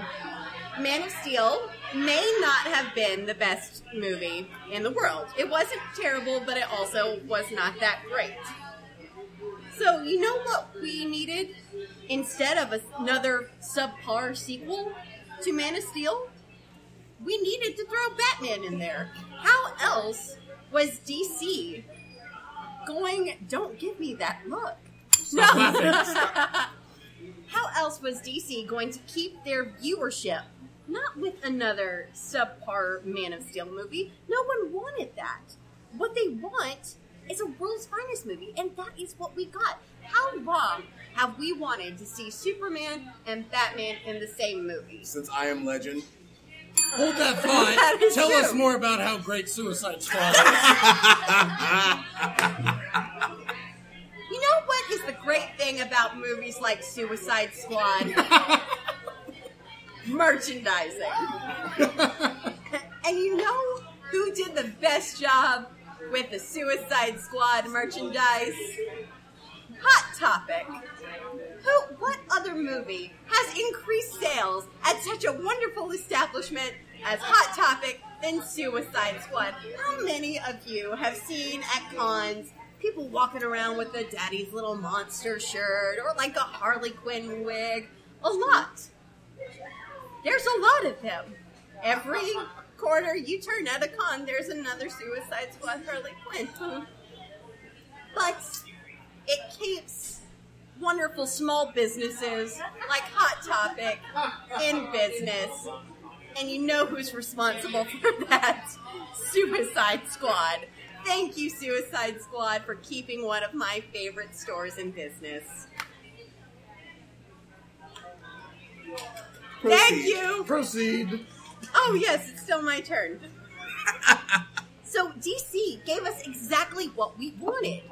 Man of Steel may not have been the best movie in the world. It wasn't terrible, but it also was not that great. So, you know what we needed instead of another subpar sequel to Man of Steel? We needed to throw Batman in there. How else was DC going, don't give me that look. Stop laughing. [LAUGHS] How else was DC going to keep their viewership? Not with another subpar Man of Steel movie. No one wanted that. What they want is a world's finest movie, and that is what we got. How long have we wanted to see Superman and Batman in the same movie? Since I am Legend, Hold that [LAUGHS] That thought. is Tell true. us more about how great Suicide Squad [LAUGHS] is. [LAUGHS] You know what is the great thing about movies like Suicide Squad? [LAUGHS] Merchandising. [LAUGHS] and you know who did the best job with the Suicide Squad merchandise? Hot Topic. Who? What other movie has increased sales at such a wonderful establishment as Hot Topic than Suicide Squad? How many of you have seen at cons people walking around with a Daddy's Little Monster shirt or like a Harley Quinn wig? A lot. There's a lot of them. Every corner you turn at a con, there's another Suicide Squad Harley Quinn. [LAUGHS] But it keeps wonderful small businesses like Hot Topic in business. And you know who's responsible [LAUGHS] for that? Suicide Squad. Thank you, Suicide Squad, for keeping one of my favorite stores in business. Thank you. Proceed. Oh, yes, it's still my turn. [LAUGHS] so, DC gave us exactly what we wanted.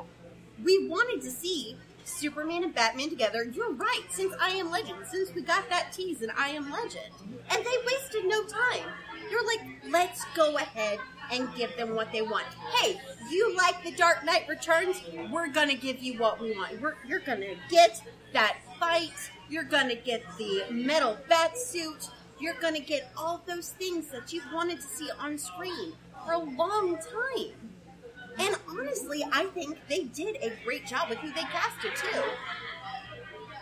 We wanted to see Superman and Batman together. You're right, since I Am Legend, since we got that tease in I Am Legend. And they wasted no time. They're like, let's go ahead and give them what they want. Hey, you like The Dark Knight Returns? We're gonna give you what we want. We're, you're gonna get that fight. You're gonna get the metal bat suit. You're gonna get all those things that you've wanted to see on screen for a long time. And honestly, I think they did a great job with who they casted too.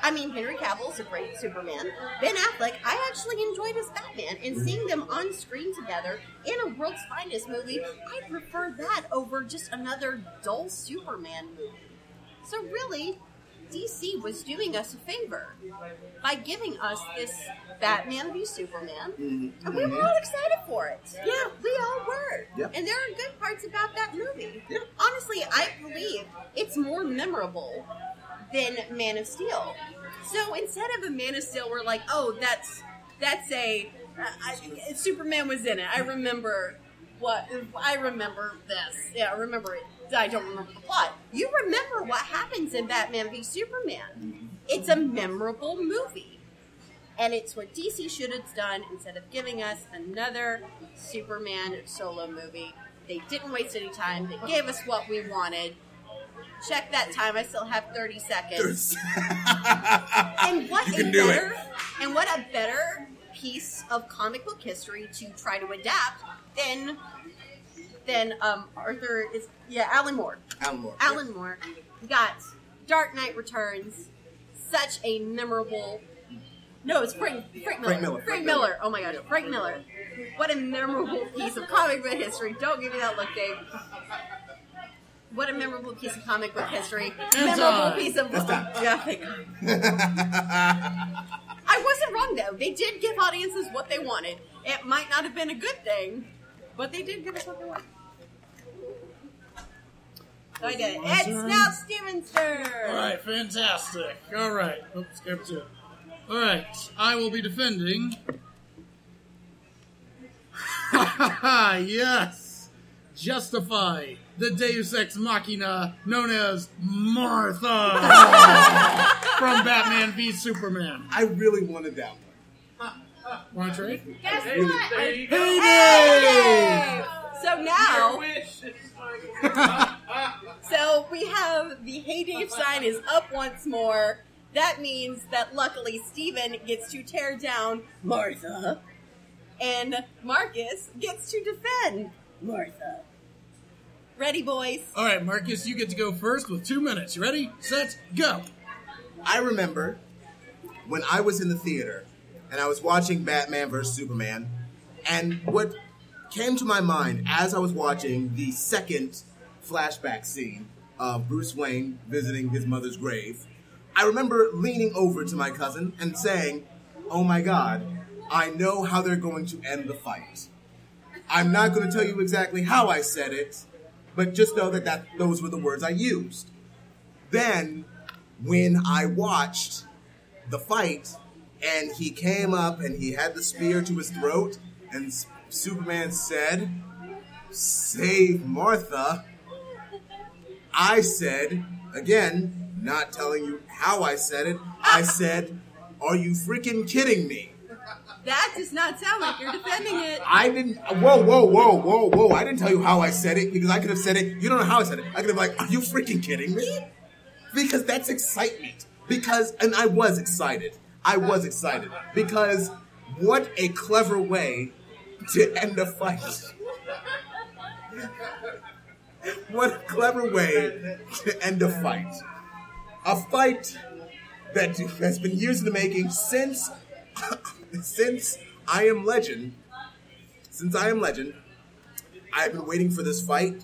I mean, Henry Cavill's a great Superman. Ben Affleck, I actually enjoyed as Batman, and seeing them on screen together in a World's Finest movie, I prefer that over just another dull Superman movie. So really, DC was doing us a favor by giving us this Batman v Superman, mm-hmm. and we were mm-hmm. all excited for it. Yeah, we all were. Yep. And there are good parts about that movie. Yep. Honestly, I believe it's more memorable than Man of Steel. So instead of a Man of Steel, we're like, oh, that's that's a uh, I, Superman was in it. I remember what I remember this. Yeah, I remember it. I don't remember the plot. You remember what happens in Batman v Superman? It's a memorable movie. And it's what DC should have done instead of giving us another Superman solo movie. They didn't waste any time. They gave us what we wanted. Check that time. I still have 30 seconds. [LAUGHS] And what You a can do it. better and what a better piece of comic book history to try to adapt than than um, Arthur is yeah Alan Moore. Alan Moore. Alan Moore got Dark Knight Returns, such a memorable. No, it's Frank, Frank Miller. Frank Miller, Frank Frank Miller. Miller. Oh my God, Frank Miller. What a memorable piece of comic book history. Don't give me that look, Dave. What a memorable piece of comic book history. memorable time. piece of. That's time. Yeah. I wasn't wrong though. They did give audiences what they wanted. It might not have been a good thing, but they did give us what they wanted. So I did it. It's now Steven's turn. All right, fantastic. All right, oops, skip two. All right, I will be defending. [LAUGHS] yes, justify the Deus Ex Machina known as Martha [LAUGHS] from Batman v Superman. I really wanted that one. Want to trade? Guess Hey, what? hey, Hey! So now, wish is mine. [LAUGHS] [LAUGHS] so we have the Hey Dave sign is up once more. That means that luckily Steven gets to tear down Martha, and Marcus gets to defend Martha. Ready, boys? All right, Marcus, you get to go first with two minutes. You ready? Set, go. I remember when I was in the theater and I was watching Batman vs. Superman, and what came to my mind as I was watching the second flashback scene of Bruce Wayne visiting his mother's grave, I remember leaning over to my cousin and saying, Oh my god, I know how they're going to end the fight. I'm not going to tell you exactly how I said it, but just know that, that those were the words I used. Then, when I watched the fight, and he came up and he had the spear to his throat, and Superman said, Save Martha. I said, again, not telling you how I said it, I said, Are you freaking kidding me? That does not sound like you're defending it. I didn't. Whoa, whoa, whoa, whoa, whoa! I didn't tell you how I said it because I could have said it. You don't know how I said it. I could have like, "Are you freaking kidding me?" Because that's excitement. Because, and I was excited. I was excited because what a clever way to end a fight. [LAUGHS] what a clever way to end a fight. A fight that has been years in the making since [LAUGHS] since I am Legend. Since I am Legend, I've been waiting for this fight.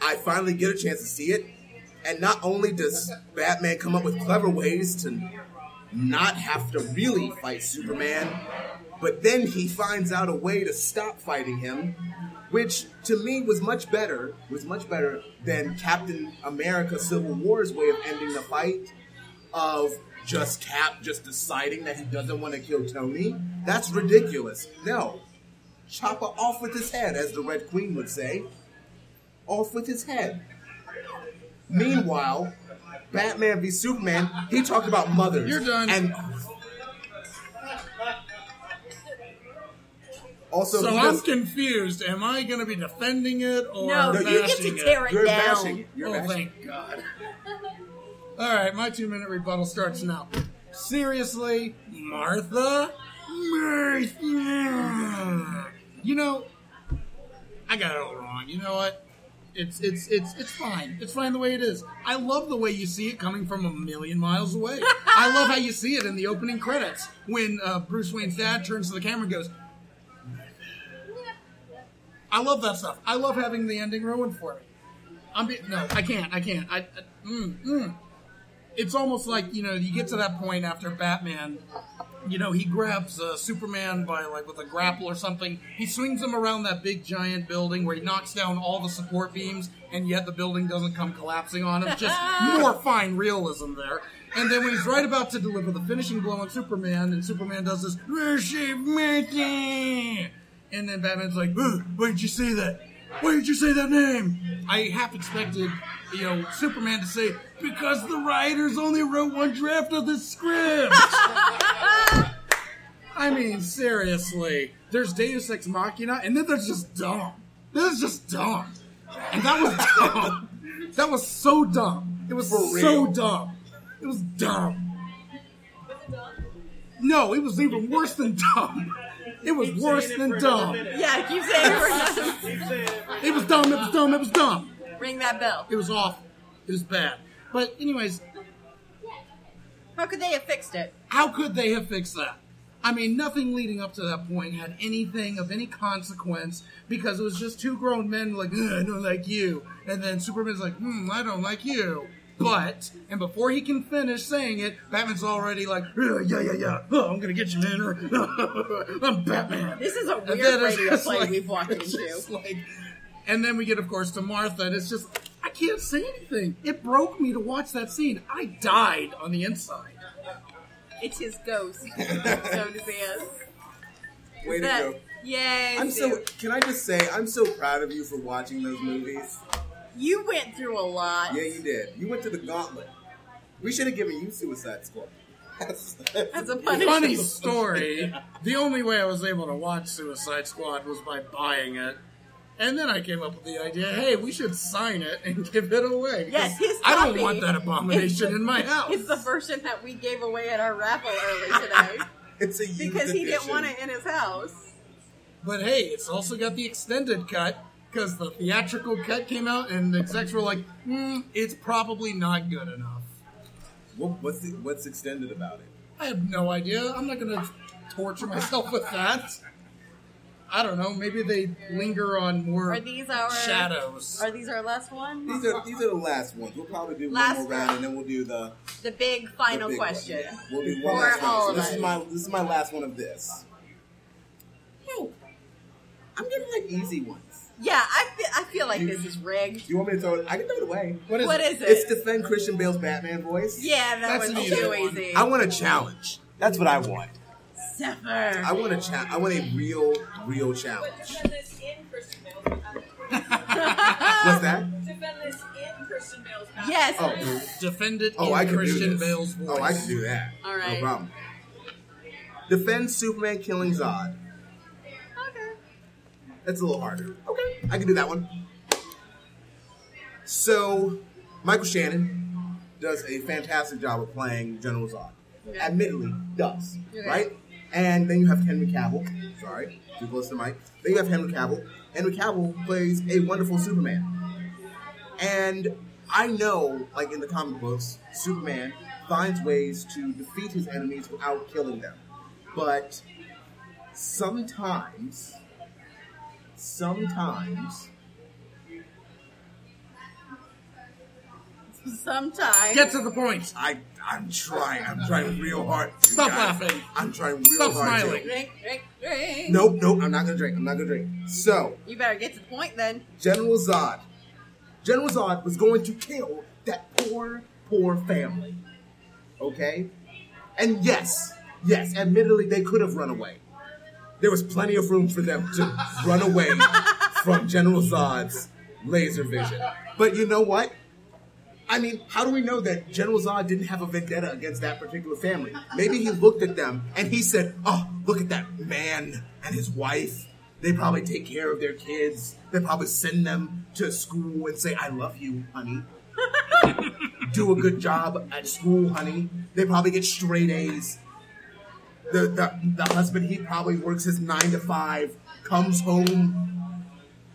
I finally get a chance to see it. And not only does Batman come up with clever ways to not have to really fight Superman, but then he finds out a way to stop fighting him, which to me was much better, was much better than Captain America Civil War's way of ending the fight of just Cap just deciding that he doesn't want to kill Tony. That's ridiculous. No. Chopper off with his head, as the Red Queen would say. Off with his head. Meanwhile, Batman v Superman, he talked about mothers. You're done. And also, So he I'm confused. Am I going to be defending it or No, No, you get bashing to it? tear it you're down. bashing it. You're oh, bashing. thank God. All right, my two minute rebuttal starts now. Seriously, Martha? Martha. You know, I got it all wrong. You know what? It's it's it's it's fine. It's fine the way it is. I love the way you see it coming from a million miles away. I love how you see it in the opening credits when uh, Bruce Wayne's dad turns to the camera and goes, I love that stuff. I love having the ending ruined for me. I'm be- no, I can't. I can't. I, I mm, mm. It's almost like you know you get to that point after Batman. You know he grabs uh, Superman by like with a grapple or something. He swings him around that big giant building where he knocks down all the support beams, and yet the building doesn't come collapsing on him. Just [LAUGHS] more fine realism there. And then when he's right about to deliver the finishing blow on Superman, and Superman does this, "Worship Martha," and then Batman's like, "Ugh, "Where'd you say that?" Why did you say that name? I half expected, you know, Superman to say, because the writers only wrote one draft of the script. [LAUGHS] I mean, seriously. There's Deus Ex Machina, and then there's just dumb. This is just dumb. And that was dumb. That was so dumb. It was For so real. dumb. It was dumb. No, it was even worse than dumb. It was worse than dumb. Yeah, keep saying it. Keep saying it. It was dumb, it was dumb, it was dumb. Ring that bell. It was awful. It was bad. But anyways, How could they have fixed it? how could they have fixed that? I mean, nothing leading up to that point had anything of any consequence because it was just two grown men like, I don't like you. And then Superman's like, hmm, I don't like you. But, and before he can finish saying it, Batman's already like, yeah, yeah, yeah, oh, I'm gonna get you, man. [LAUGHS] I'm Batman. This is a weird radio play like- we've walked into. like- and then we get, of course, to Martha, and it's just, I can't say anything. It broke me to watch that scene. I died on the inside. It's his ghost. so to say us. Way to That- go. Yay. I'm so. Can I just say, I'm so proud of you for watching those movies. You went through a lot. Yeah, you did. You went to the gauntlet. We should have given you Suicide Squad. That's a punishment. Funny [LAUGHS] story. The only way I was able to watch Suicide Squad was by buying it. And then I came up with the idea, hey, we should sign it and [LAUGHS] give it away. because Yes, his copy. I don't want that abomination the- in my [LAUGHS] house. It's the version that we gave away at our raffle early today [LAUGHS] It's a because he didn't want it in his house. But hey, it's also got the extended cut because the theatrical cut came out and the execs were like, hmm, it's probably not good enough. What, what's the, what's extended about it? I have no idea. I'm not going to torture myself with that. I don't know. Maybe they linger on more Are these our shadows. Are these our last ones? These are these are the last ones. We'll probably do Last one more round, and then we'll do the, the big the final big one. question. Yeah. We'll do one For last all round. of So this us. is my this is my last one of this. Oh, I'm getting like easy ones. Yeah, I feel, I feel like this is rigged. Do you want me to throw it? I can throw it away. What is What it? is it? It's defend Christian Bale's Batman voice. yeah, that That's was an too one. easy. I want a challenge. That's what I want. Zephyr. I want a cha- I want a real, real challenge. Defend this in Christian Bale's What's that? Defend this in Christian Bale's Batman. Yes. Oh, Defend it oh, in I can Christian do this. Bale's voice. Oh, I can do that. All right. No problem. Defend Superman killing Zod. Okay. That's a little harder. Okay, I can do that one. So, Michael Shannon does a fantastic job of playing General Zod. Okay. Admittedly, does Okay. right? And then you have Henry Cavill. Sorry, too close to the mic. Then you have Henry Cavill. Henry Cavill plays a wonderful Superman. And I know, like in the comic books, Superman finds ways to defeat his enemies without killing them. But sometimes, sometimes, Sometimes. Get to the point. I I'm trying. I'm trying real hard. you Stop guys. laughing. I'm trying real Stop hard. to- smiling. Drink, drink, drink. Nope, nope. I'm not gonna drink. I'm not gonna drink. So, You better get to the point then. General Zod. General Zod was going to kill that poor, poor family. Okay? And yes, yes, admittedly, they could have run away. There was plenty of room for them to run away [LAUGHS] from General Zod's laser vision. But you know what? I mean, how do we know that General Zod didn't have a vendetta against that particular family? Maybe he looked at them and he said, Oh, look at that man and his wife. They probably take care of their kids. They probably send them to school and say, I love you, honey. [LAUGHS] Do a good job at school, honey. They probably get straight A's. The, the, the husband, he probably works his nine to five, comes home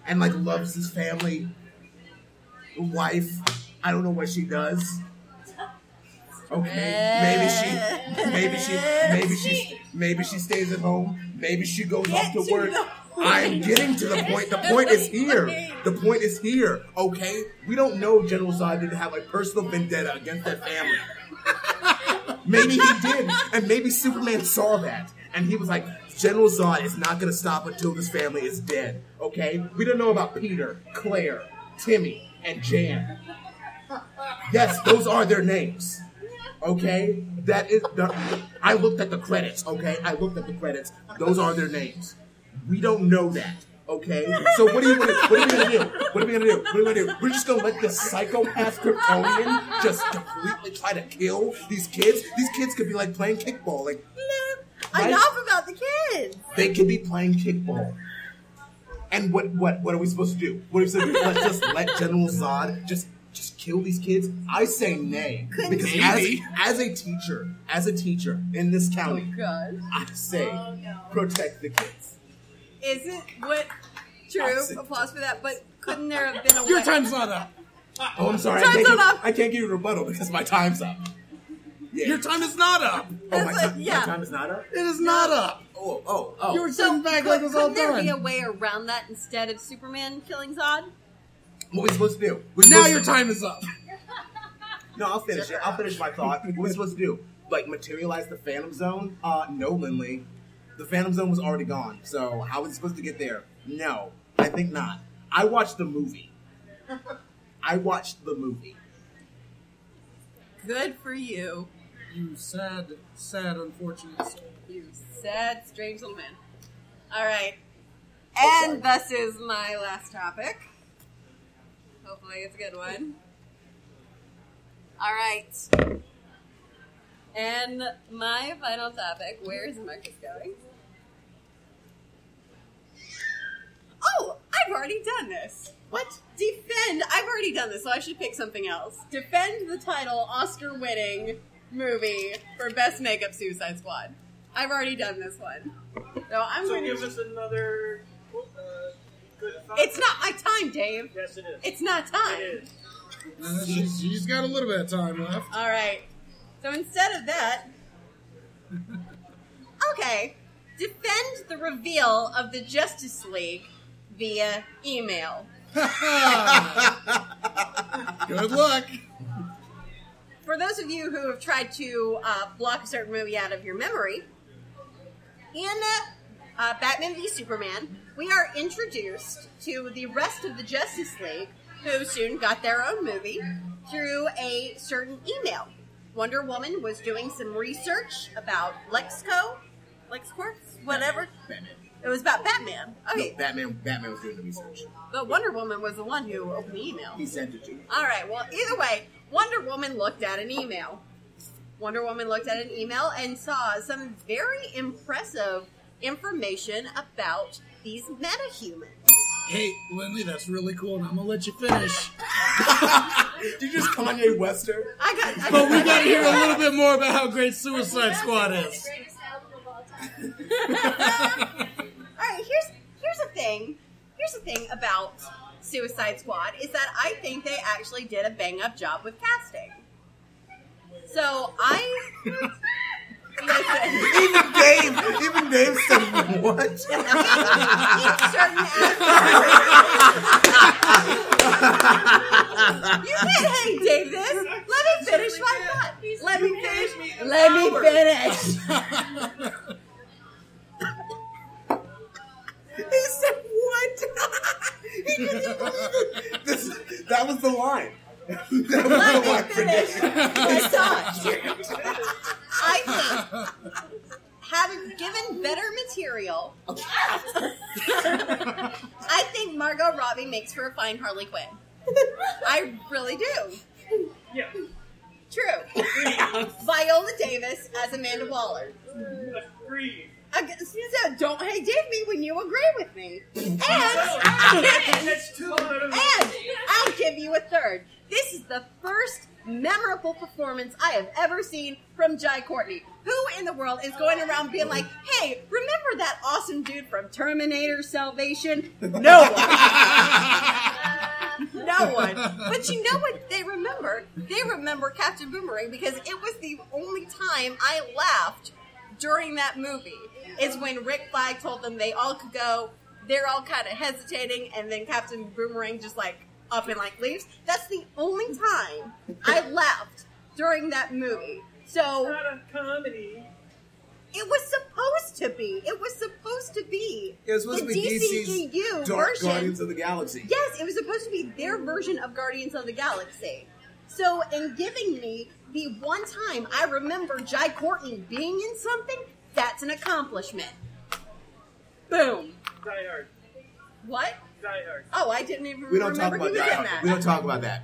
and like loves his family The wife. I don't know what she does. Okay, maybe she, maybe she, maybe she, maybe she stays at home. Maybe she goes off Get to to work. I'm getting to the point. The point is here. The point is here. Okay, we don't know General Zod didn't have a personal vendetta against that family. Maybe he did, and maybe Superman saw that, and he was like, "General Zod is not going to stop until this family is dead." Okay, we don't know about Peter, Claire, Timmy, and Jan. Yes, those are their names. Okay, that is. The, I looked at the credits. Okay, I looked at the credits. Those are their names. We don't know that. Okay, so what are you gonna what are we gonna do? What are we gonna do? What are we gonna do? We're just gonna let this psychopath Kryptonian just completely try to kill these kids. These kids could be like playing kickball, like right? Enough about the kids. they could be playing kickball. And what what what are we supposed to do? What are we supposed to do? Let's just let General Zod just just kill these kids? I say nay because as as a teacher, as a teacher in this Oh county, god. I say oh, protect the kids. Isn't what true? Toxic. Applause for that. But couldn't there have been a Your way? time's not up. Oh, I'm sorry. I Time's can't, give, up. I can't give you a rebuttal because my time's up. Yeah. Your time is not up. oh, my, That's time, like- yeah. my time is not up? It is not up. Oh, oh, oh. You were So sitting back could, like this all couldn't there be a way around that instead of Superman killing Zod? What are we supposed to do? We're Now your time is up. [LAUGHS] No, I'll finish it. I'll finish my thought. What are we supposed to do? Like, materialize the Phantom Zone? Uh, no, Lindley. The Phantom Zone was already gone. So, how was it supposed to get there? No, I think not. I watched the movie. [LAUGHS] I watched the movie. Good for you, You sad, sad, unfortunate soul. you sad, strange little man. All right, and this is my last topic. Hopefully, it's a good one. All right, and my final topic. Where is Marcus going? Oh, I've already done this. What? Defend. I've already done this, so I should pick something else. Defend the title Oscar winning movie for Best Makeup Suicide Squad. I've already done this one. So I'm So going to. give us another good thought. It's not my time, Dave. Yes, it is. It's not time. It is. Uh, she's, she's got a little bit of time left. All right. So instead of that, [LAUGHS] okay, defend the reveal of the Justice League via email. [LAUGHS] Good luck. For those of you who have tried to uh, block a certain movie out of your memory, in uh, Batman v Superman, we are introduced to the rest of the Justice League, who soon got their own movie, through a certain email. Wonder Woman was doing some research about Lexco, LexCorp, whatever. Batman. It was about Batman. Okay, No, Batman. Batman was doing the research. but Wonder Woman was the one who opened the email. He sent it to you. All right. Well, either way, Wonder Woman looked at an email. Wonder Woman looked at an email and saw some very impressive information about these metahumans. Hey, Lindley, that's really cool, and I'm gonna let you finish. [LAUGHS] Did you just Kanye Wester? I got. I But we gotta hear a little bit more about how great Suicide Squad is. All [LAUGHS] right. Here's here's the thing. Here's the thing about Suicide Squad is that I think they actually did a bang up job with casting. So I. Listen. Even Dave. Even Dave said what? in certain you can't hang Dave this. Let me finish my thought. Let me finish. Let me finish. He said what? he couldn't believe it. This, that was the line. That was the Let me finish Dave. my thought. I think having given better material, I think Margot Robbie makes for a fine Harley Quinn. I really do. Yeah. True. [LAUGHS] Viola Davis as Amanda Waller. Agree. Ag- So don't hey dig me when you agree with me. And, [LAUGHS] and, That's two out of and I'll give you a third. This is the first memorable performance I have ever seen from Jai Courtney. Who in the world is going around being like, hey, remember that awesome dude from Terminator Salvation? [LAUGHS] No one. [LAUGHS] no one. But you know what they remember? They remember Captain Boomerang because it was the only time I laughed during that movie. Is when Rick Flag told them they all could go. They're all kind of hesitating, and then Captain Boomerang just like up and like leaves. That's the only time I laughed during that movie. So Not a comedy. it was supposed to be. It was supposed to be. It was supposed the to be DC's DCEU Dark version. Guardians of the Galaxy. Yes, it was supposed to be their version of Guardians of the Galaxy. So, in giving me the one time I remember Jai Courtney being in something, that's an accomplishment. Boom. Die Hard. What? Die Hard. Oh, I didn't even We don't talk remember about he was Die in Hard. that. We don't talk about that.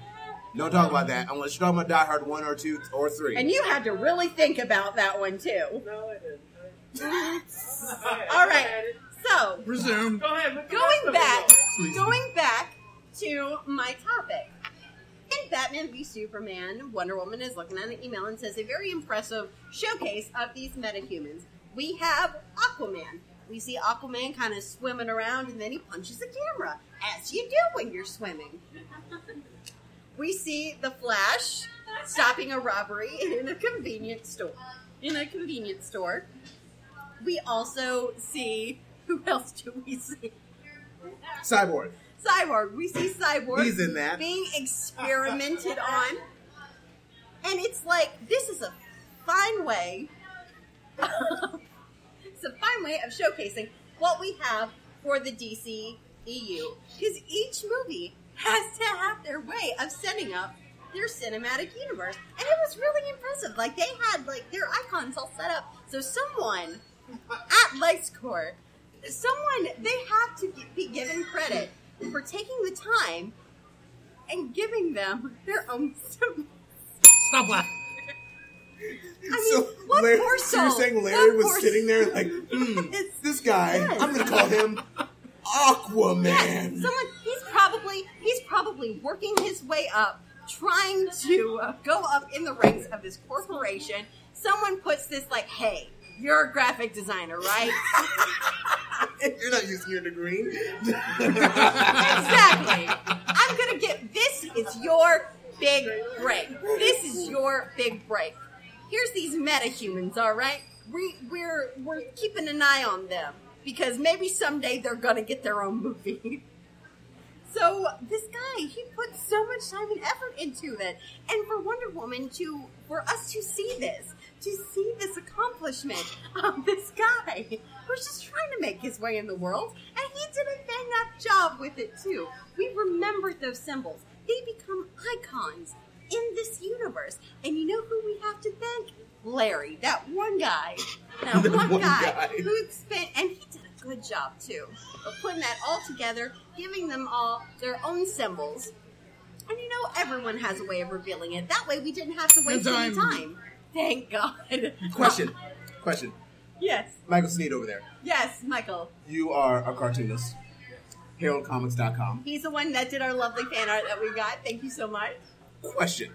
Don't talk about that unless you're talking about Die Hard one or two or three. And you had to really think about that one too. No, I didn't. All right. So, Resume. Go ahead. going back, going back to my topic. In Batman v Superman, Wonder Woman is looking at an email and says a very impressive showcase of these metahumans. We have Aquaman. We see Aquaman kind of swimming around and then he punches the camera, as you do when you're swimming. we see the Flash stopping a robbery in a convenience store. In a convenience store. We also see who else do we see? Cyborg. Cyborg. We see Cyborg. He's in that. Being experimented on. And it's like, this is a fine way. [LAUGHS] it's a fine way of showcasing what we have for the DC EU. Because each movie has to have their way of setting up their cinematic universe. And it was really impressive. Like, they had, like, their icons all set up. So someone at LexCorp, someone, they have to be given credit for taking the time and giving them their own symbol. Stop laughing. I mean, so, what Larry, poor so you're saying Larry What was poor sitting there like, hmm, [LAUGHS] It's- this guy, Yes. I'm going to call him Aquaman. Yes, someone he's probably he's probably working his way up, trying to uh, go up in the ranks of this corporation. Someone puts this like, "Hey, you're a graphic designer, right?" [LAUGHS] you're not using your degree. exactly. I'm gonna get this is your big break. This is your big break. Here's these metahumans, all right? We, we're we're keeping an eye on them because maybe someday they're gonna get their own movie. [LAUGHS] So this guy, he put so much time and effort into it, and for Wonder Woman to, for us to see this, to see this accomplishment of this guy who's just trying to make his way in the world, and he did a bang up job with it too. We remembered those symbols; they become icons in this universe. And you know who we have to thank? Larry, that one guy, that [LAUGHS] one, one guy, guy. who spent, and he did a good job too of putting that all together, giving them all their own symbols. And you know, everyone has a way of revealing it. That way, we didn't have to waste any time. Thank God. Question. [LAUGHS] Question. Yes, Michael Snead over there. yes, Michael. You are a cartoonist. HaroldComics.com. He's the one that did our lovely fan art that we got. Thank you so much. Question.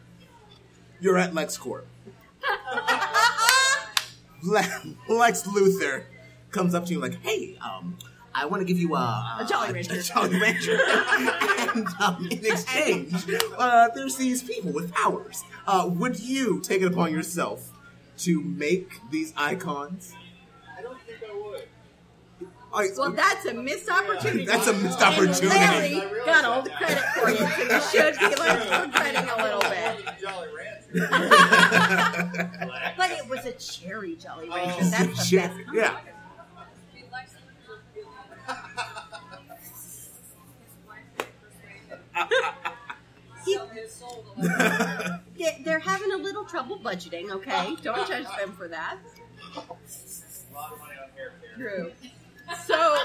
You're at LexCorp. [LAUGHS] [LAUGHS] Lex Luthor comes up to you like, "Hey, um, I want to give you a, A Jolly Rancher. A, Jolly Rancher. [LAUGHS] and um, in exchange, uh, there's these people with powers. Uh, would you take it upon yourself to make these icons? I don't think I would. All right, Well, that's a missed opportunity. That's a missed And opportunity. Larry got all the credit for you, so you should be [LAUGHS] learning from crediting a little bit. Jolly Rancher. [LAUGHS] But it was a cherry Jolly Rancher. Oh, That's the Shit, best. yeah. They- They're having a little trouble budgeting, okay? Don't judge them for that. A lot of money on hair care. True. So,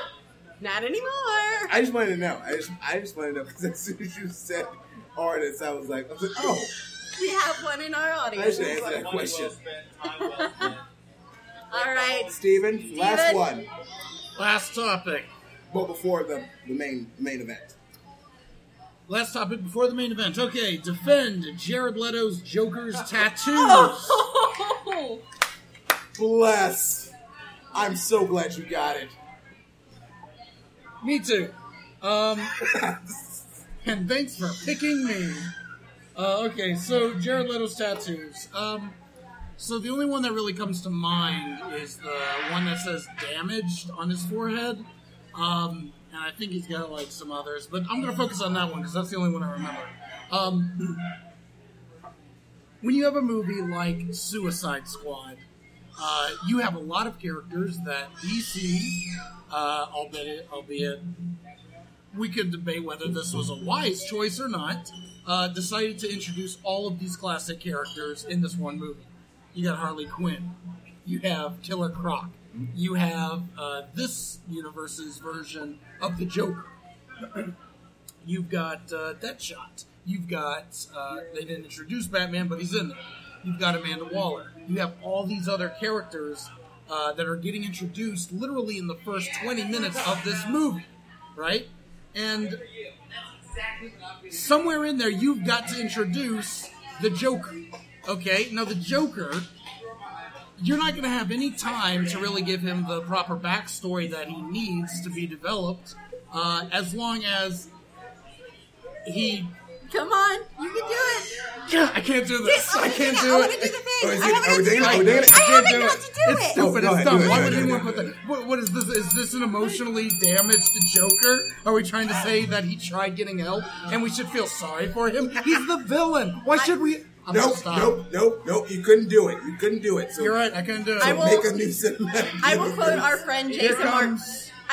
not anymore. I just wanted to know. I just, I just wanted to know because as soon as you said artists, I was like, I was like, oh, We have one in our audience. I audience. should answer that question. well spent, well. All right. Steven, last one. Last topic. But before the, the main main event. Last topic before the main event. Okay, defend Jared Leto's Joker's [LAUGHS] tattoos. Oh! Bless. I'm so glad you got it. Me too. Um, [LAUGHS] and thanks for picking me. Uh, okay, so Jared Leto's tattoos. Um, so the only one that really comes to mind is the one that says "damaged" on his forehead. Um, and I think he's got like some others, but I'm gonna focus on that one because that's the only one I remember. Um, when you have a movie like Suicide Squad, uh, you have a lot of characters that DC, uh, albeit, albeit we could debate whether this was a wise choice or not, uh, decided to introduce all of these classic characters in this one movie. You got Harley Quinn, you have Killer Croc, you have uh, this universe's version of the Joker. [CLEARS THROAT] You've got uh, Deadshot. You've got uh, they didn't introduce Batman, but he's in there. You've got Amanda Waller. You have all these other characters uh, that are getting introduced literally in the first 20 minutes of this movie, right? And somewhere in there, you've got to introduce the Joker. Okay, now the Joker, you're not going to have any time to really give him the proper backstory that he needs to be developed, uh, as long as he. Come on, you can do it. Yeah, I can't do this. I can't I do want to it. do the thing. Oh, I haven't got to it? do it. I haven't can't do got it. to do It's it. stupid. Oh, go it's ahead, dumb. do it, Why do would it, anyone it. put that? What, what is this? Is this an emotionally damaged Joker? Are we trying to say that he tried getting help and we should feel sorry for him? He's the villain. Why should we? I'm Nope, stop. nope, nope, nope. You couldn't do it. You couldn't do it. So You're right. I couldn't do it. I will- make a new cinematic. I will quote our friend Jason Mar-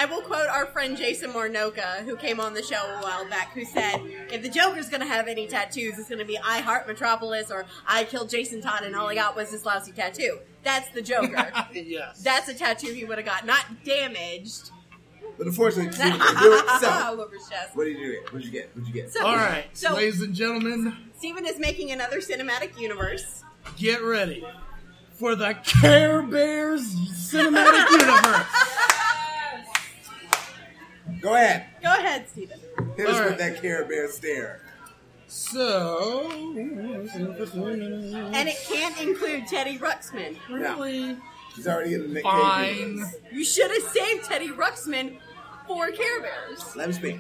I will quote our friend Jason Mornoka, who came on the show a while back, who said, "If the Joker's going to have any tattoos, it's going to be I heart Metropolis or I killed Jason Todd and all I got was this lousy tattoo." That's the Joker. [LAUGHS] yes. That's a tattoo he would have got, not damaged. But unfortunately, [LAUGHS] Steve couldn't do it. So, all over his chest. what did you get? What did you get? What did you get? So- All right, So ladies and gentlemen, Steven is making another cinematic universe. get ready for the Care Bears cinematic [LAUGHS] universe. Go ahead. Go ahead, Steven. Hit us All with that Care Bear stare. So, And it can't include Teddy Ruxpin. really He's already in the Nick fine. You should have saved Teddy Ruxpin for Care Bears. Let him speak.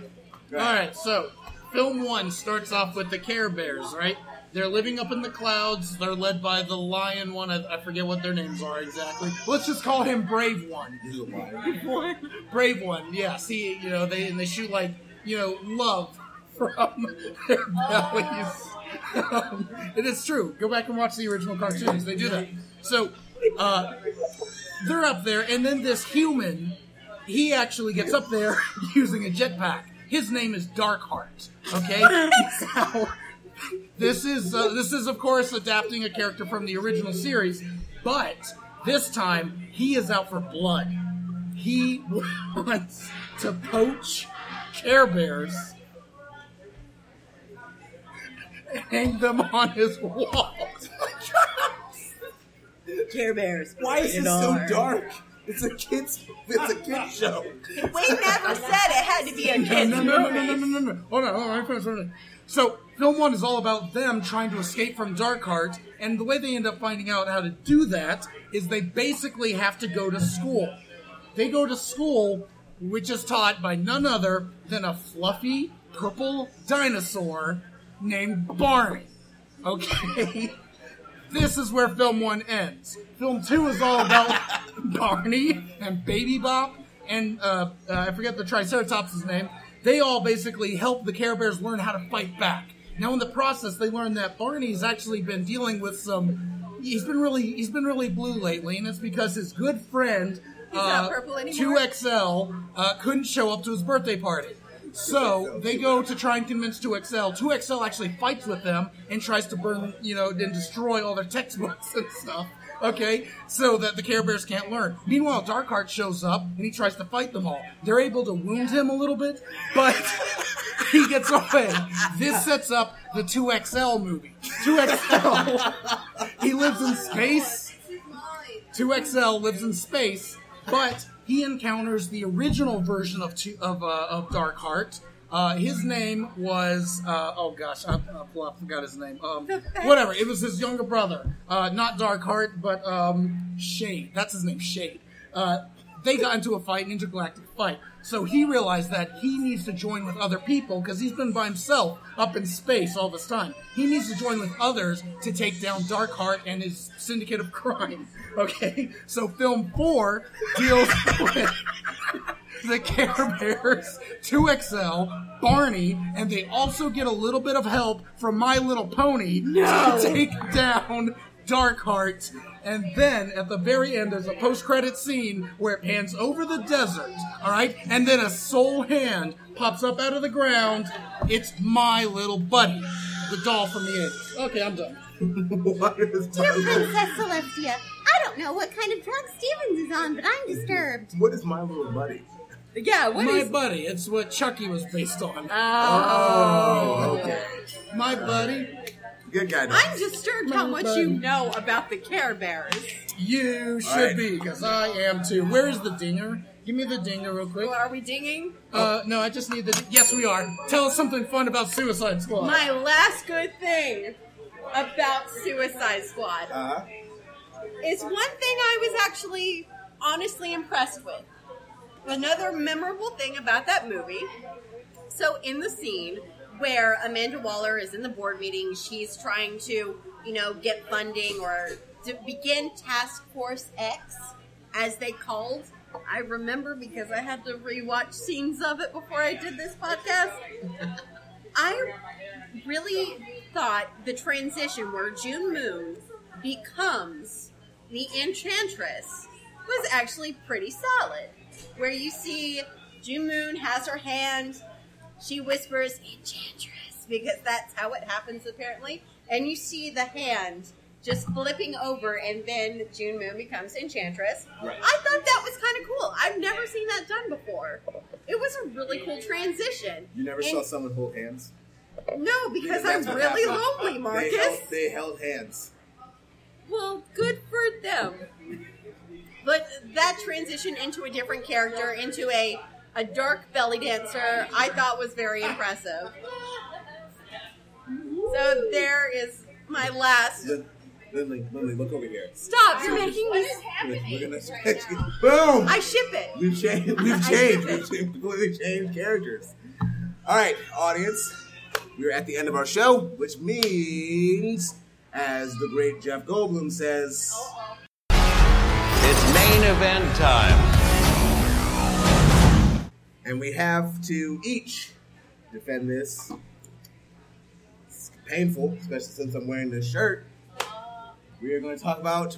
Go All ahead. right, so film one starts off with the Care Bears, right? They're living up in the clouds. They're led by the lion one. I, I forget what their names are exactly. Let's just call him Brave One. He's a liar. Brave One, yeah. See, you know, they and they shoot like you know love from their [LAUGHS] bellies. Um, [LAUGHS] it is true. Go back and watch the original cartoons. They do that. So uh, they're up there, and then this human, he actually gets up there [LAUGHS] using a jetpack. His name is Darkheart. Okay. [LAUGHS] Now, this is uh, this is of course adapting a character from the original series, but this time he is out for blood. He [LAUGHS] wants to poach Care Bears, hang them on his wall. [LAUGHS] Care Bears. Why is this so dark? It's a kids. It's a kids show. We never said it had to be a no, kid's no, no, no, movie. no, no, no, no. Hold on, hold on. let me hold on. So, film one is all about them trying to escape from Darkheart, and the way they end up finding out how to do that is they basically have to go to school. They go to school, which is taught by none other than a fluffy purple dinosaur named Barney. Okay? [LAUGHS] This is where film one ends. Film two is all about [LAUGHS] Barney and Baby Bop and uh, uh, I forget the Triceratops' name. They all basically help the Care Bears learn how to fight back. Now, in the process, they learn that Barney's actually been dealing with some. He's been really he's been really blue lately, and it's because his good friend He's uh, not purple anymore? 2XL uh, couldn't show up to his birthday party. So they go to try and convince 2XL. 2XL actually fights with them and tries to burn, you know, and destroy all their textbooks [LAUGHS] and stuff. Okay, so that the Care Bears can't learn. Meanwhile, Darkheart shows up and he tries to fight them all. They're able to wound him a little bit, but [LAUGHS] he gets away. This sets up the 2XL movie. 2XL, [LAUGHS] he lives in space. 2XL lives in space, but he encounters the original version of two, of, uh, of Darkheart. Uh, his name was uh, oh gosh, I, I, forgot his name. Um, [LAUGHS] whatever, it was his younger brother, uh, not Darkheart, but um, Shade. That's his name, Shade. They got into a fight, an intergalactic fight. So he realized that he needs to join with other people because he's been by himself up in space all this time. He needs to join with others to take down Darkheart and his syndicate of crime. [LAUGHS] Okay, so film four deals [LAUGHS] with the Care Bears, 2XL, Barney, and they also get a little bit of help from My Little Pony to take down Darkheart. And then at the very end, there's a post credit scene where it pans over the desert, alright? And then a soul hand pops up out of the ground. It's My Little Buddy, the doll from the 80s. Okay, I'm done. [LAUGHS] what is Dear my little, Princess Celestia, I don't know what kind of drug Stevens is on, but I'm disturbed. what is my little buddy? Yeah, what My is? buddy. It's what Chucky was based on. Oh, oh okay. My buddy. Good guy. though. I'm disturbed how much you know about the Care Bears. You should right. be, because I am too. Where's the dinger? Give me the dinger real quick. Are we dinging? Uh, no, I just need the. Yes, we are. Tell us something fun about Suicide Squad. My last good thing about Suicide Squad Uh-huh. is one thing I was actually honestly impressed with. Another memorable thing about that movie. So in the scene where Amanda Waller is in the board meeting, she's trying to, you know, get funding or to begin Task Force X, as they called. I remember because I had to rewatch scenes of it before I did this podcast. I really thought the transition where June Moon becomes the Enchantress was actually pretty solid. Where you see June Moon has her hand, she whispers Enchantress because that's how it happens apparently, and you see the hand just flipping over, and then June Moon becomes Enchantress. Right. I thought that was kind of cool. I've never seen that done before. It was a really cool transition. You never And- saw someone hold hands? no, because I'm really happened. lonely, They Marcus. held, they held hands. Well, good for them. But that transition into a different character, into a a dark belly dancer, I thought was very impressive. So there is my last. Lin- Lindley, Lindley, look over here. Stop! You're making me. Look at this. Boom! I ship it. We've [LAUGHS] changed. We've changed. We've completely changed characters. All right, audience. We're at the end of our show, which means, as the great Jeff Goldblum says, It's main event time. And we have to each defend this. It's painful, especially since I'm wearing this shirt. We are going to talk about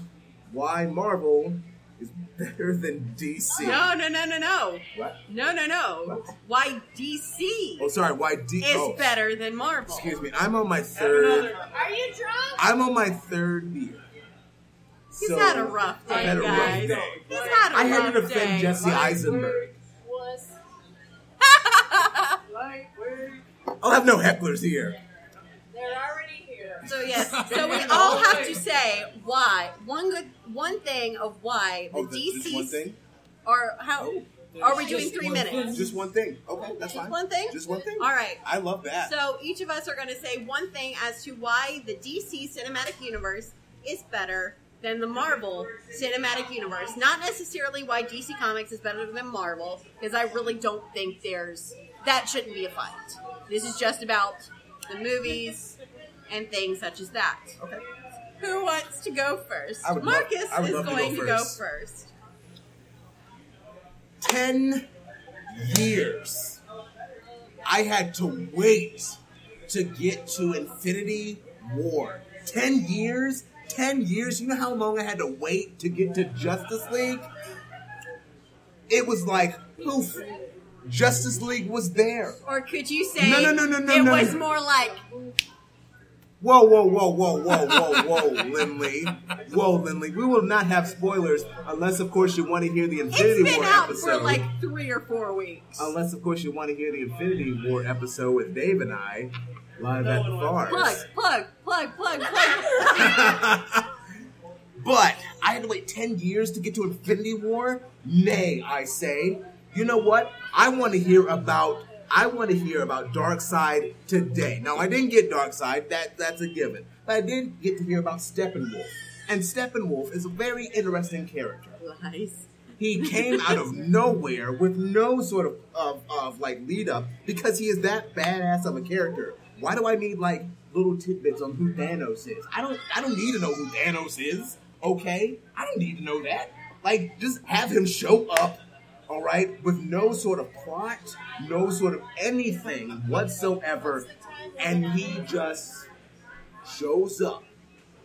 why Marvel is [LAUGHS] better than DC. No, no, no, no, no, What? no, no, no. What? Why DC Oh, sorry. Why DC is oh, better than Marvel? Excuse me. I'm on my third. Are you drunk? I'm on my third beer. He's So, had a rough day, I've had a rough day. He's had a I had to defend day. Jesse Eisenberg. I'll have no hecklers here. They're already here. So yes, [LAUGHS] so we all have to say why one good one thing of why the Oh, th- one thing? or how Oh. are we doing Just three one minutes? thing. Just one thing. Okay, that's fine. Just fine. one thing? Just one thing. All right. I love that. So each of us are going to say one thing as to why the DC cinematic universe is better than the Marvel cinematic universe. Not necessarily why DC Comics is better than Marvel, because I really don't think there's that shouldn't be a fight. This is just about the movies and things such as that. okay. Who wants to go first? I would love- Marcus would is love to go going to go first. first. Ten years. I had to wait to get to Infinity War. Ten years? Ten years? You know how long I had to wait to get to Justice League? It was like, poof. Justice League was there. Or could you say No, no, no, no, no, it no, was no. more like Whoa, whoa, whoa, whoa, whoa, whoa, whoa, Lindley. Whoa, Lindley. We will not have spoilers unless, of course, you want to hear the Infinity it's been War out episode. for like three or four weeks. Unless, of course, you want to hear the Infinity War episode with Dave and I live at the Plug, plug, plug, plug, plug. [LAUGHS] but I had to wait 10 years to get to Infinity War? Nay, I say. You know what? I want to hear about I want to hear about Darkseid today. Now I didn't get Darkseid, that that's a given. But I did get to hear about Steppenwolf. And Steppenwolf is a very interesting character. Nice. He came out of [LAUGHS] nowhere with no sort of, of, of like lead up because he is that badass of a character. Why do I need like little tidbits on who Thanos is? I don't I don't need to know who Thanos is. Okay? I don't need to know that. Like just have him show up, all right, with no sort of plot, no sort of anything whatsoever, and he just shows up.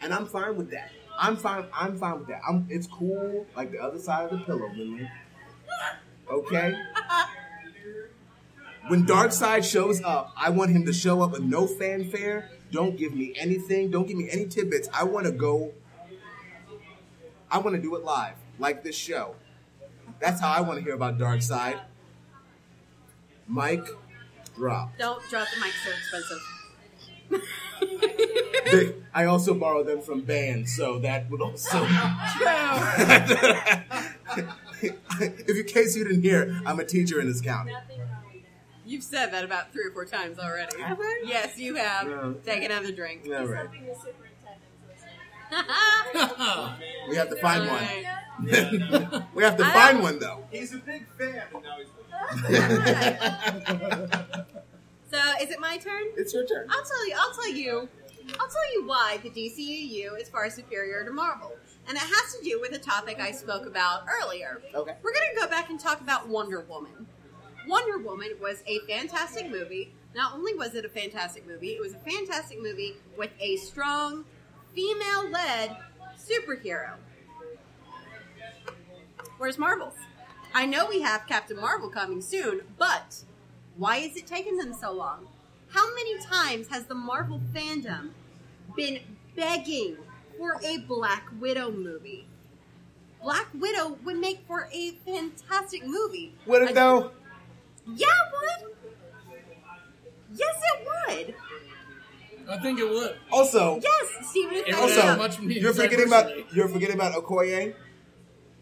And I'm fine with that. I'm fine. I'm fine with that. I'm. It's cool, like the other side of the pillow, Lily. Okay. When Darkseid shows up, I want him to show up with no fanfare. Don't give me anything. Don't give me any tidbits. I want to go. I want to do it live, like this show. That's how I want to hear about Darkseid. Mike, drop. Don't drop the mic, so expensive. They- I also borrow them from bands, so that would also. [LAUGHS] [LAUGHS] if in case you didn't hear, I'm a teacher in this county. You've said that about three or four times already. Have I? Yes, you have. No. Take another drink. All right. [LAUGHS] We have to find one. [LAUGHS] We have to I find one though. He's a big fan, and now he's [LAUGHS] So, is it my turn? It's your turn. I'll tell you. I'll tell you. I'll tell you why the DCEU is far superior to Marvel, and it has to do with a topic I spoke about earlier. Okay. We're going to go back and talk about Wonder Woman. Wonder Woman was a fantastic movie. Not only was it a fantastic movie, it was a fantastic movie with a strong female-led superhero. Where's Marvel's? I know we have Captain Marvel coming soon, but why is it taking them so long? How many times has the Marvel fandom been begging for a Black Widow movie? Black Widow would make for a fantastic movie. Would it though? Yeah, it would. Yes, it would. I think it would. Also, Yes, Steven. If It that would also, much needed you're forgetting about you're forgetting about Okoye.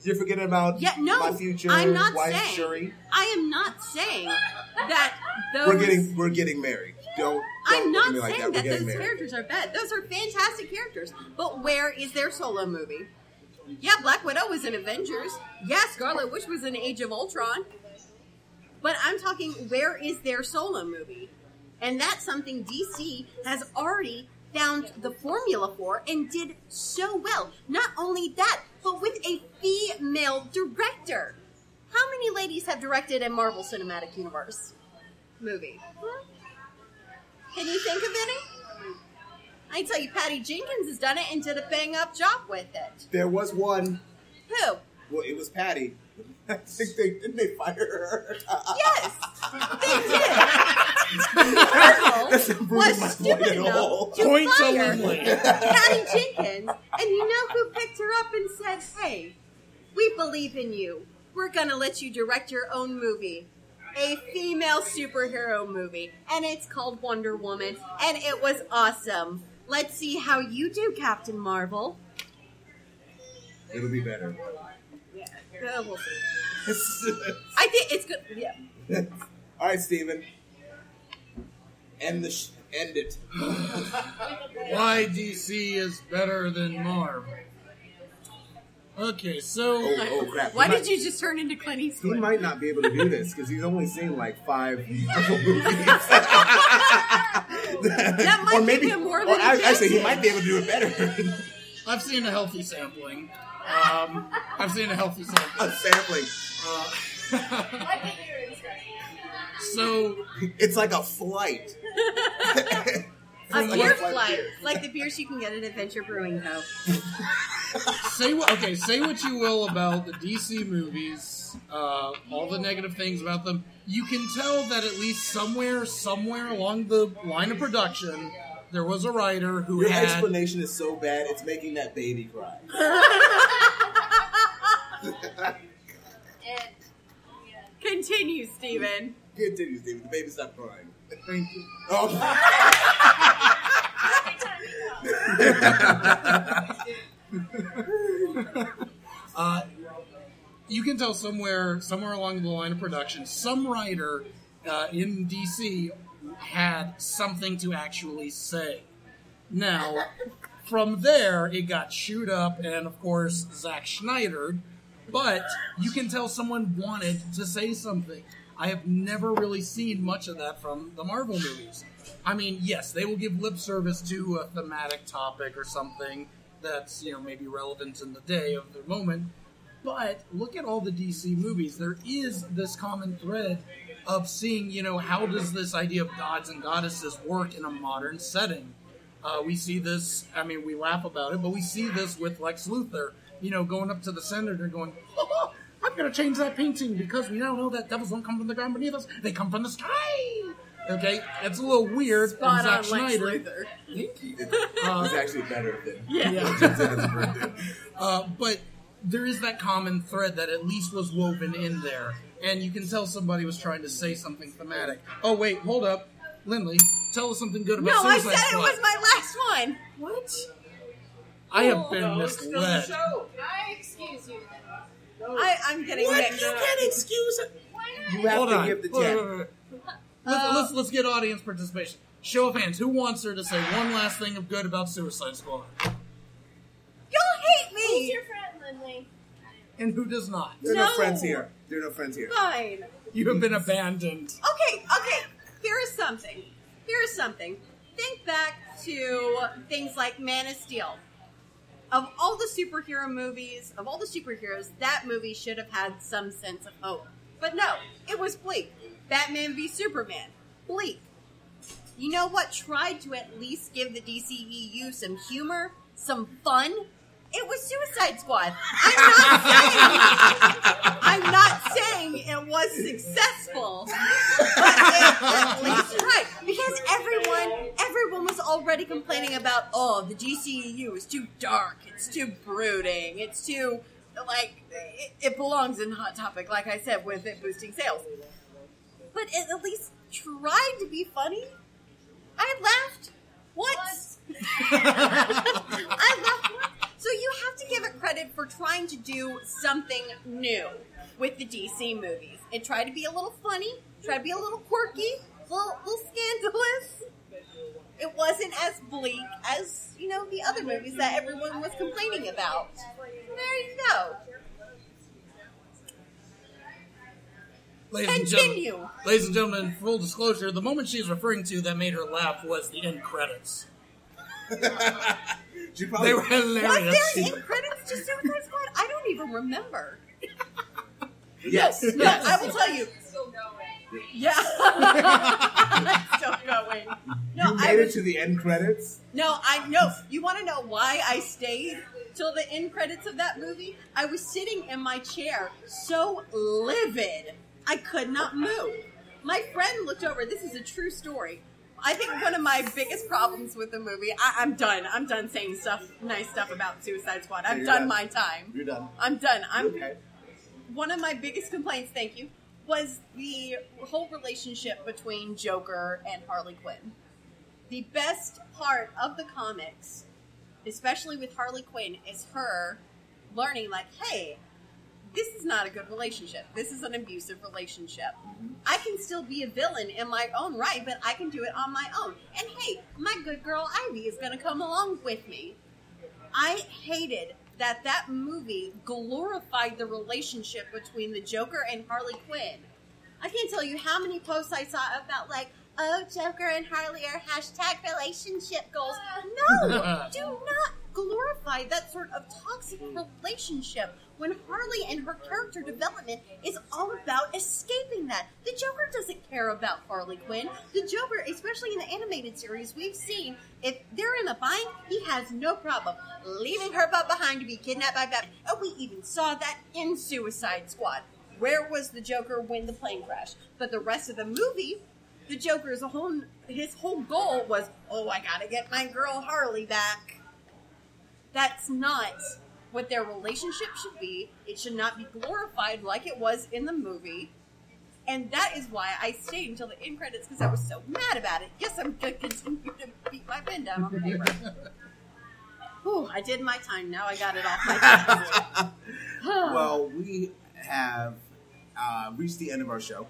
You're forgetting about yeah, no, my future I'm not wife saying. Shuri. I am not saying that those. We're getting we're getting married. Don't. don't I'm not me like saying that. that, We're getting those married. characters are bad. Those are fantastic characters. But where is their solo movie? Yeah, Black Widow was in Avengers. Yeah, Scarlet Witch was in Age of Ultron. But I'm talking, where is their solo movie? And that's something DC has already found the formula for and did so well. Not only that, but with a female director. How many ladies have directed a Marvel Cinematic Universe movie? Huh? Can you think of any? I tell you, Patty Jenkins has done it and did a bang up job with it. There was one. Who? Well, it was Patty. I think they didn't they fire her. Yes, they [LAUGHS] did. Marvel That's not proving was my stupid point at enough all. to Points fire only. Patty Jenkins, and you know who picked her up and said, "Hey, we believe in you. We're gonna let you direct your own movie." A female superhero movie, and it's called Wonder Woman, and it was awesome. Let's see how you do, Captain Marvel. It'll be better. Uh, we'll see. I think it's good. Yeah. [LAUGHS] All right, Steven. End the sh- end it. [LAUGHS] Why DC is better than Marvel. Okay, so Oh, oh crap! Why He did might- you just turn into Clint Eastwood? He might not be able to do this because he's only seen like five Marvel [LAUGHS] movies. That might give him more or I- he actually, he might be able to do it better. I've seen a healthy sampling. Um, I've seen a healthy sample. A sampling. sampling. Uh, [LAUGHS] I think you're discretion. so It's like a flight. A Like beer a flight flight, beer. like the beers you can get at Adventure Brewing Co. say what? Okay, say what you will about the DC movies, uh, all the negative things about them. You can tell that at least somewhere, somewhere along the line of production, there was a writer who Your had explanation is so bad, it's making that baby cry. [LAUGHS] And yeah. Continue, Steven. Continue, Steven. The baby stopped crying. Thank you. Oh. [LAUGHS] Uh, you can tell somewhere, somewhere along the line of production, some writer uh, in DC had something to actually say. Now, from there, it got chewed up, and of course, Zack Snyder. But you can tell someone wanted to say something. I have never really seen much of that from the Marvel movies. I mean, yes, they will give lip service to a thematic topic or something that's, you know, maybe relevant in the day of the moment. But look at all the DC movies. There is this common thread of seeing, you know, how does this idea of gods and goddesses work in a modern setting? Uh, we see this, I mean, we laugh about it, but we see this with Lex Luthor, you know, going up to the senator going, oh, I'm going to change that painting because we now know that devils don't come from the ground beneath us, they come from the sky. Okay, it's a little weird. Spot and Zack on, Lex Snyder, Luthor. Thank you. It's actually better than Yeah. Jensen's birthday. [LAUGHS] Uh, but there is that common thread that at least was woven in there. And you can tell somebody was trying to say something thematic. Oh wait, hold up, Lindley, tell us something good about No, I Suicide said it Squad. was my last one. What? I have oh, been Oh, misled. I excuse you. I, I'm getting What? mixed. You can't excuse it. You have Hold to on. give the Wait, ten. wait, wait, wait. Let's, uh, let's let's get audience participation. Show of hands. Who wants her to say one last thing of good about Suicide Squad, Y'all hate me! Who's me. your friend, Lindley? and who does not? There are no No. friends here. There are no friends here. Fine. You have been abandoned. Okay, okay. Here is something. Here is something. Think back to things like Man of Steel. Of all the superhero movies, of all the superheroes, that movie should have had some sense of hope. But no, it was bleak. Batman v Superman. Bleak. You know what tried to at least give the DCEU some humor, some fun? It was Suicide Squad. I'm not saying I'm not saying it was successful, but it at least tried because everyone everyone was already complaining about oh the DCEU is too dark, it's too brooding, it's too like it, it belongs in Hot Topic, like I said, with it boosting sales. But it at least tried to be funny. I laughed What? [LAUGHS] I laughed. So you have to give it credit for trying to do something new with the DC movies. It tried to be a little funny, tried to be a little quirky, a little, little scandalous. It wasn't as bleak as, you know, the other movies that everyone was complaining about. There you go. Ladies and gentlemen, Continue. ladies and gentlemen, full disclosure: the moment she she's referring to that made her laugh was the end credits. [LAUGHS] She probably They were hilarious. Was hilarious. there end credits to Suicide Squad? I don't even remember. yes. No, yes. I will tell you. Still going. Yeah. [LAUGHS] Still going. No, you I made it to the end credits. no, I no. You want to know why I stayed till the end credits of that movie? I was sitting in my chair, so livid, I could not move. My friend looked over. This is a true story. I think one of my biggest problems with the movie. I, I'm done. I'm done saying stuff, nice stuff about Suicide Squad. I've done done. my time. You're done. I'm done. I'm Okay. one of my biggest complaints, thank you, was the whole relationship between Joker and Harley Quinn. The best part of the comics, especially with Harley Quinn, is her learning, like, hey, this is not a good relationship. This is an abusive relationship. I can still be a villain in my own right, but I can do it on my own. And hey, my good girl Ivy is going to come along with me. I hated that that movie glorified the relationship between the Joker and Harley Quinn. I can't tell you how many posts I saw about like, oh, Joker and Harley are hashtag relationship goals. Uh. No, [LAUGHS] do not glorify that sort of toxic relationship when Harley and her character development is all about escaping that. The Joker doesn't care about Harley Quinn. The Joker, especially in the animated series, we've seen if they're in a bind, he has no problem leaving her butt behind to be kidnapped by Batman. And we even saw that in Suicide Squad. Where was the Joker when the plane crashed? But the rest of the movie, the Joker's whole his whole goal was, oh, I gotta get my girl Harley back. That's not what their relationship should be. It should not be glorified like it was in the movie. And that is why I stayed until the end credits because I was so mad about it. Yes, I'm going to continue to beat my pen down on the paper. Whew, I did my time. Now I got it off my chest. [LAUGHS] well, we have uh, reached the end of our show.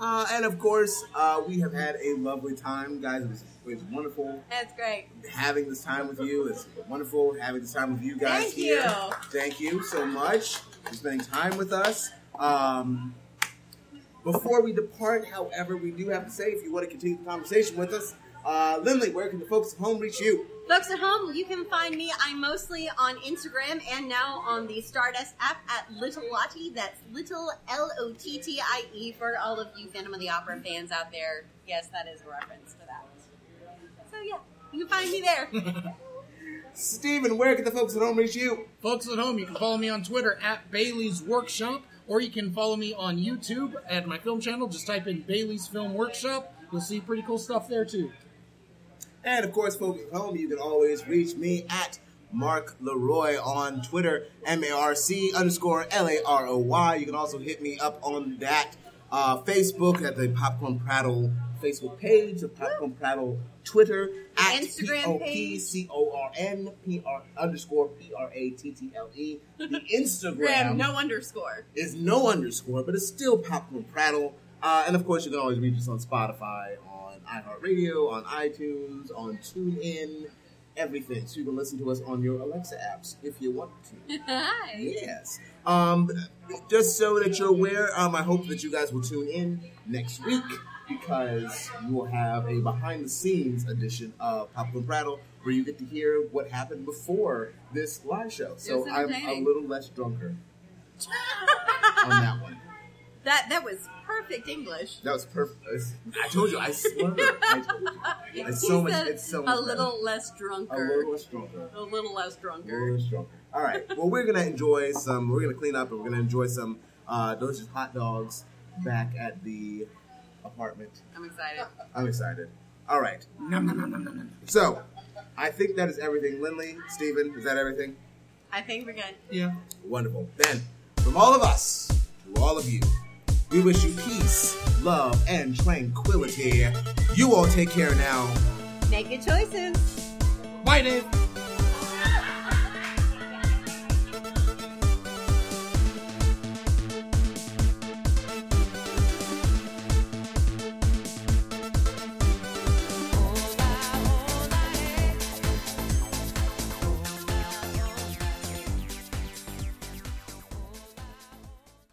Uh, and of course, uh, we have had a lovely time, guys. It was, it was wonderful That's great. having this time with you. It's wonderful having this time with you guys Thank here. you. Thank you so much for spending time with us. Um, before we depart, however, we do have to say, if you want to continue the conversation with us, uh, Lindley, where can the folks at home reach you? Folks at home, you can find me. I'm mostly on Instagram and now on the Stardust app at Little Lottie. That's Little L O T T I E for all of you Phantom of the Opera fans out there. Yes, that is a reference to that. So yeah, you can find me there. [LAUGHS] Steven, where can the folks at home reach you? Folks at home, you can follow me on Twitter at Bailey's Workshop, or you can follow me on YouTube at my film channel. Just type in Bailey's Film Workshop. You'll see pretty cool stuff there too. And of course, folks at home, you can always reach me at Marc Laroy on Twitter, M A R C underscore L A R O Y. You can also hit me up on that uh, Facebook at the Popcorn Prattle Facebook page, the Popcorn Prattle Twitter at Instagram page. P-O-P-C-O-R-N P-R underscore P-R-A-T-T-L-E. The [LAUGHS] Instagram no underscore. is no underscore, but it's still Popcorn Prattle. Uh, and of course, you can always reach us on Spotify, on iHeartRadio, on iTunes, on TuneIn, everything. So you can listen to us on your Alexa apps if you want to. [LAUGHS] Hi. Yes. Um, just so that you're aware, um, I hope that you guys will tune in next week because you will have a behind the scenes edition of Popcorn Prattle where you get to hear what happened before this live show. So I'm a little less drunker [LAUGHS] on that one. That that was perfect English. That was perfect. I told you, I [LAUGHS] slur. I told you. It's so much. said It's so a much little less better. drunker. a little less drunker. A little less A drunker. little stronger. All right. Well, we're gonna enjoy some. We're gonna clean up and we're gonna enjoy some uh, delicious hot dogs back at the apartment. I'm excited. I'm excited. All right. Nom, nom, nom, nom, nom, nom. So, I think that is everything. Lindley, Steven, is that everything? I think we're good. Yeah. Wonderful. Then, from all of us to all of you, we wish you peace, love, and tranquility. You all take care now. Make good choices. Bye, Dave.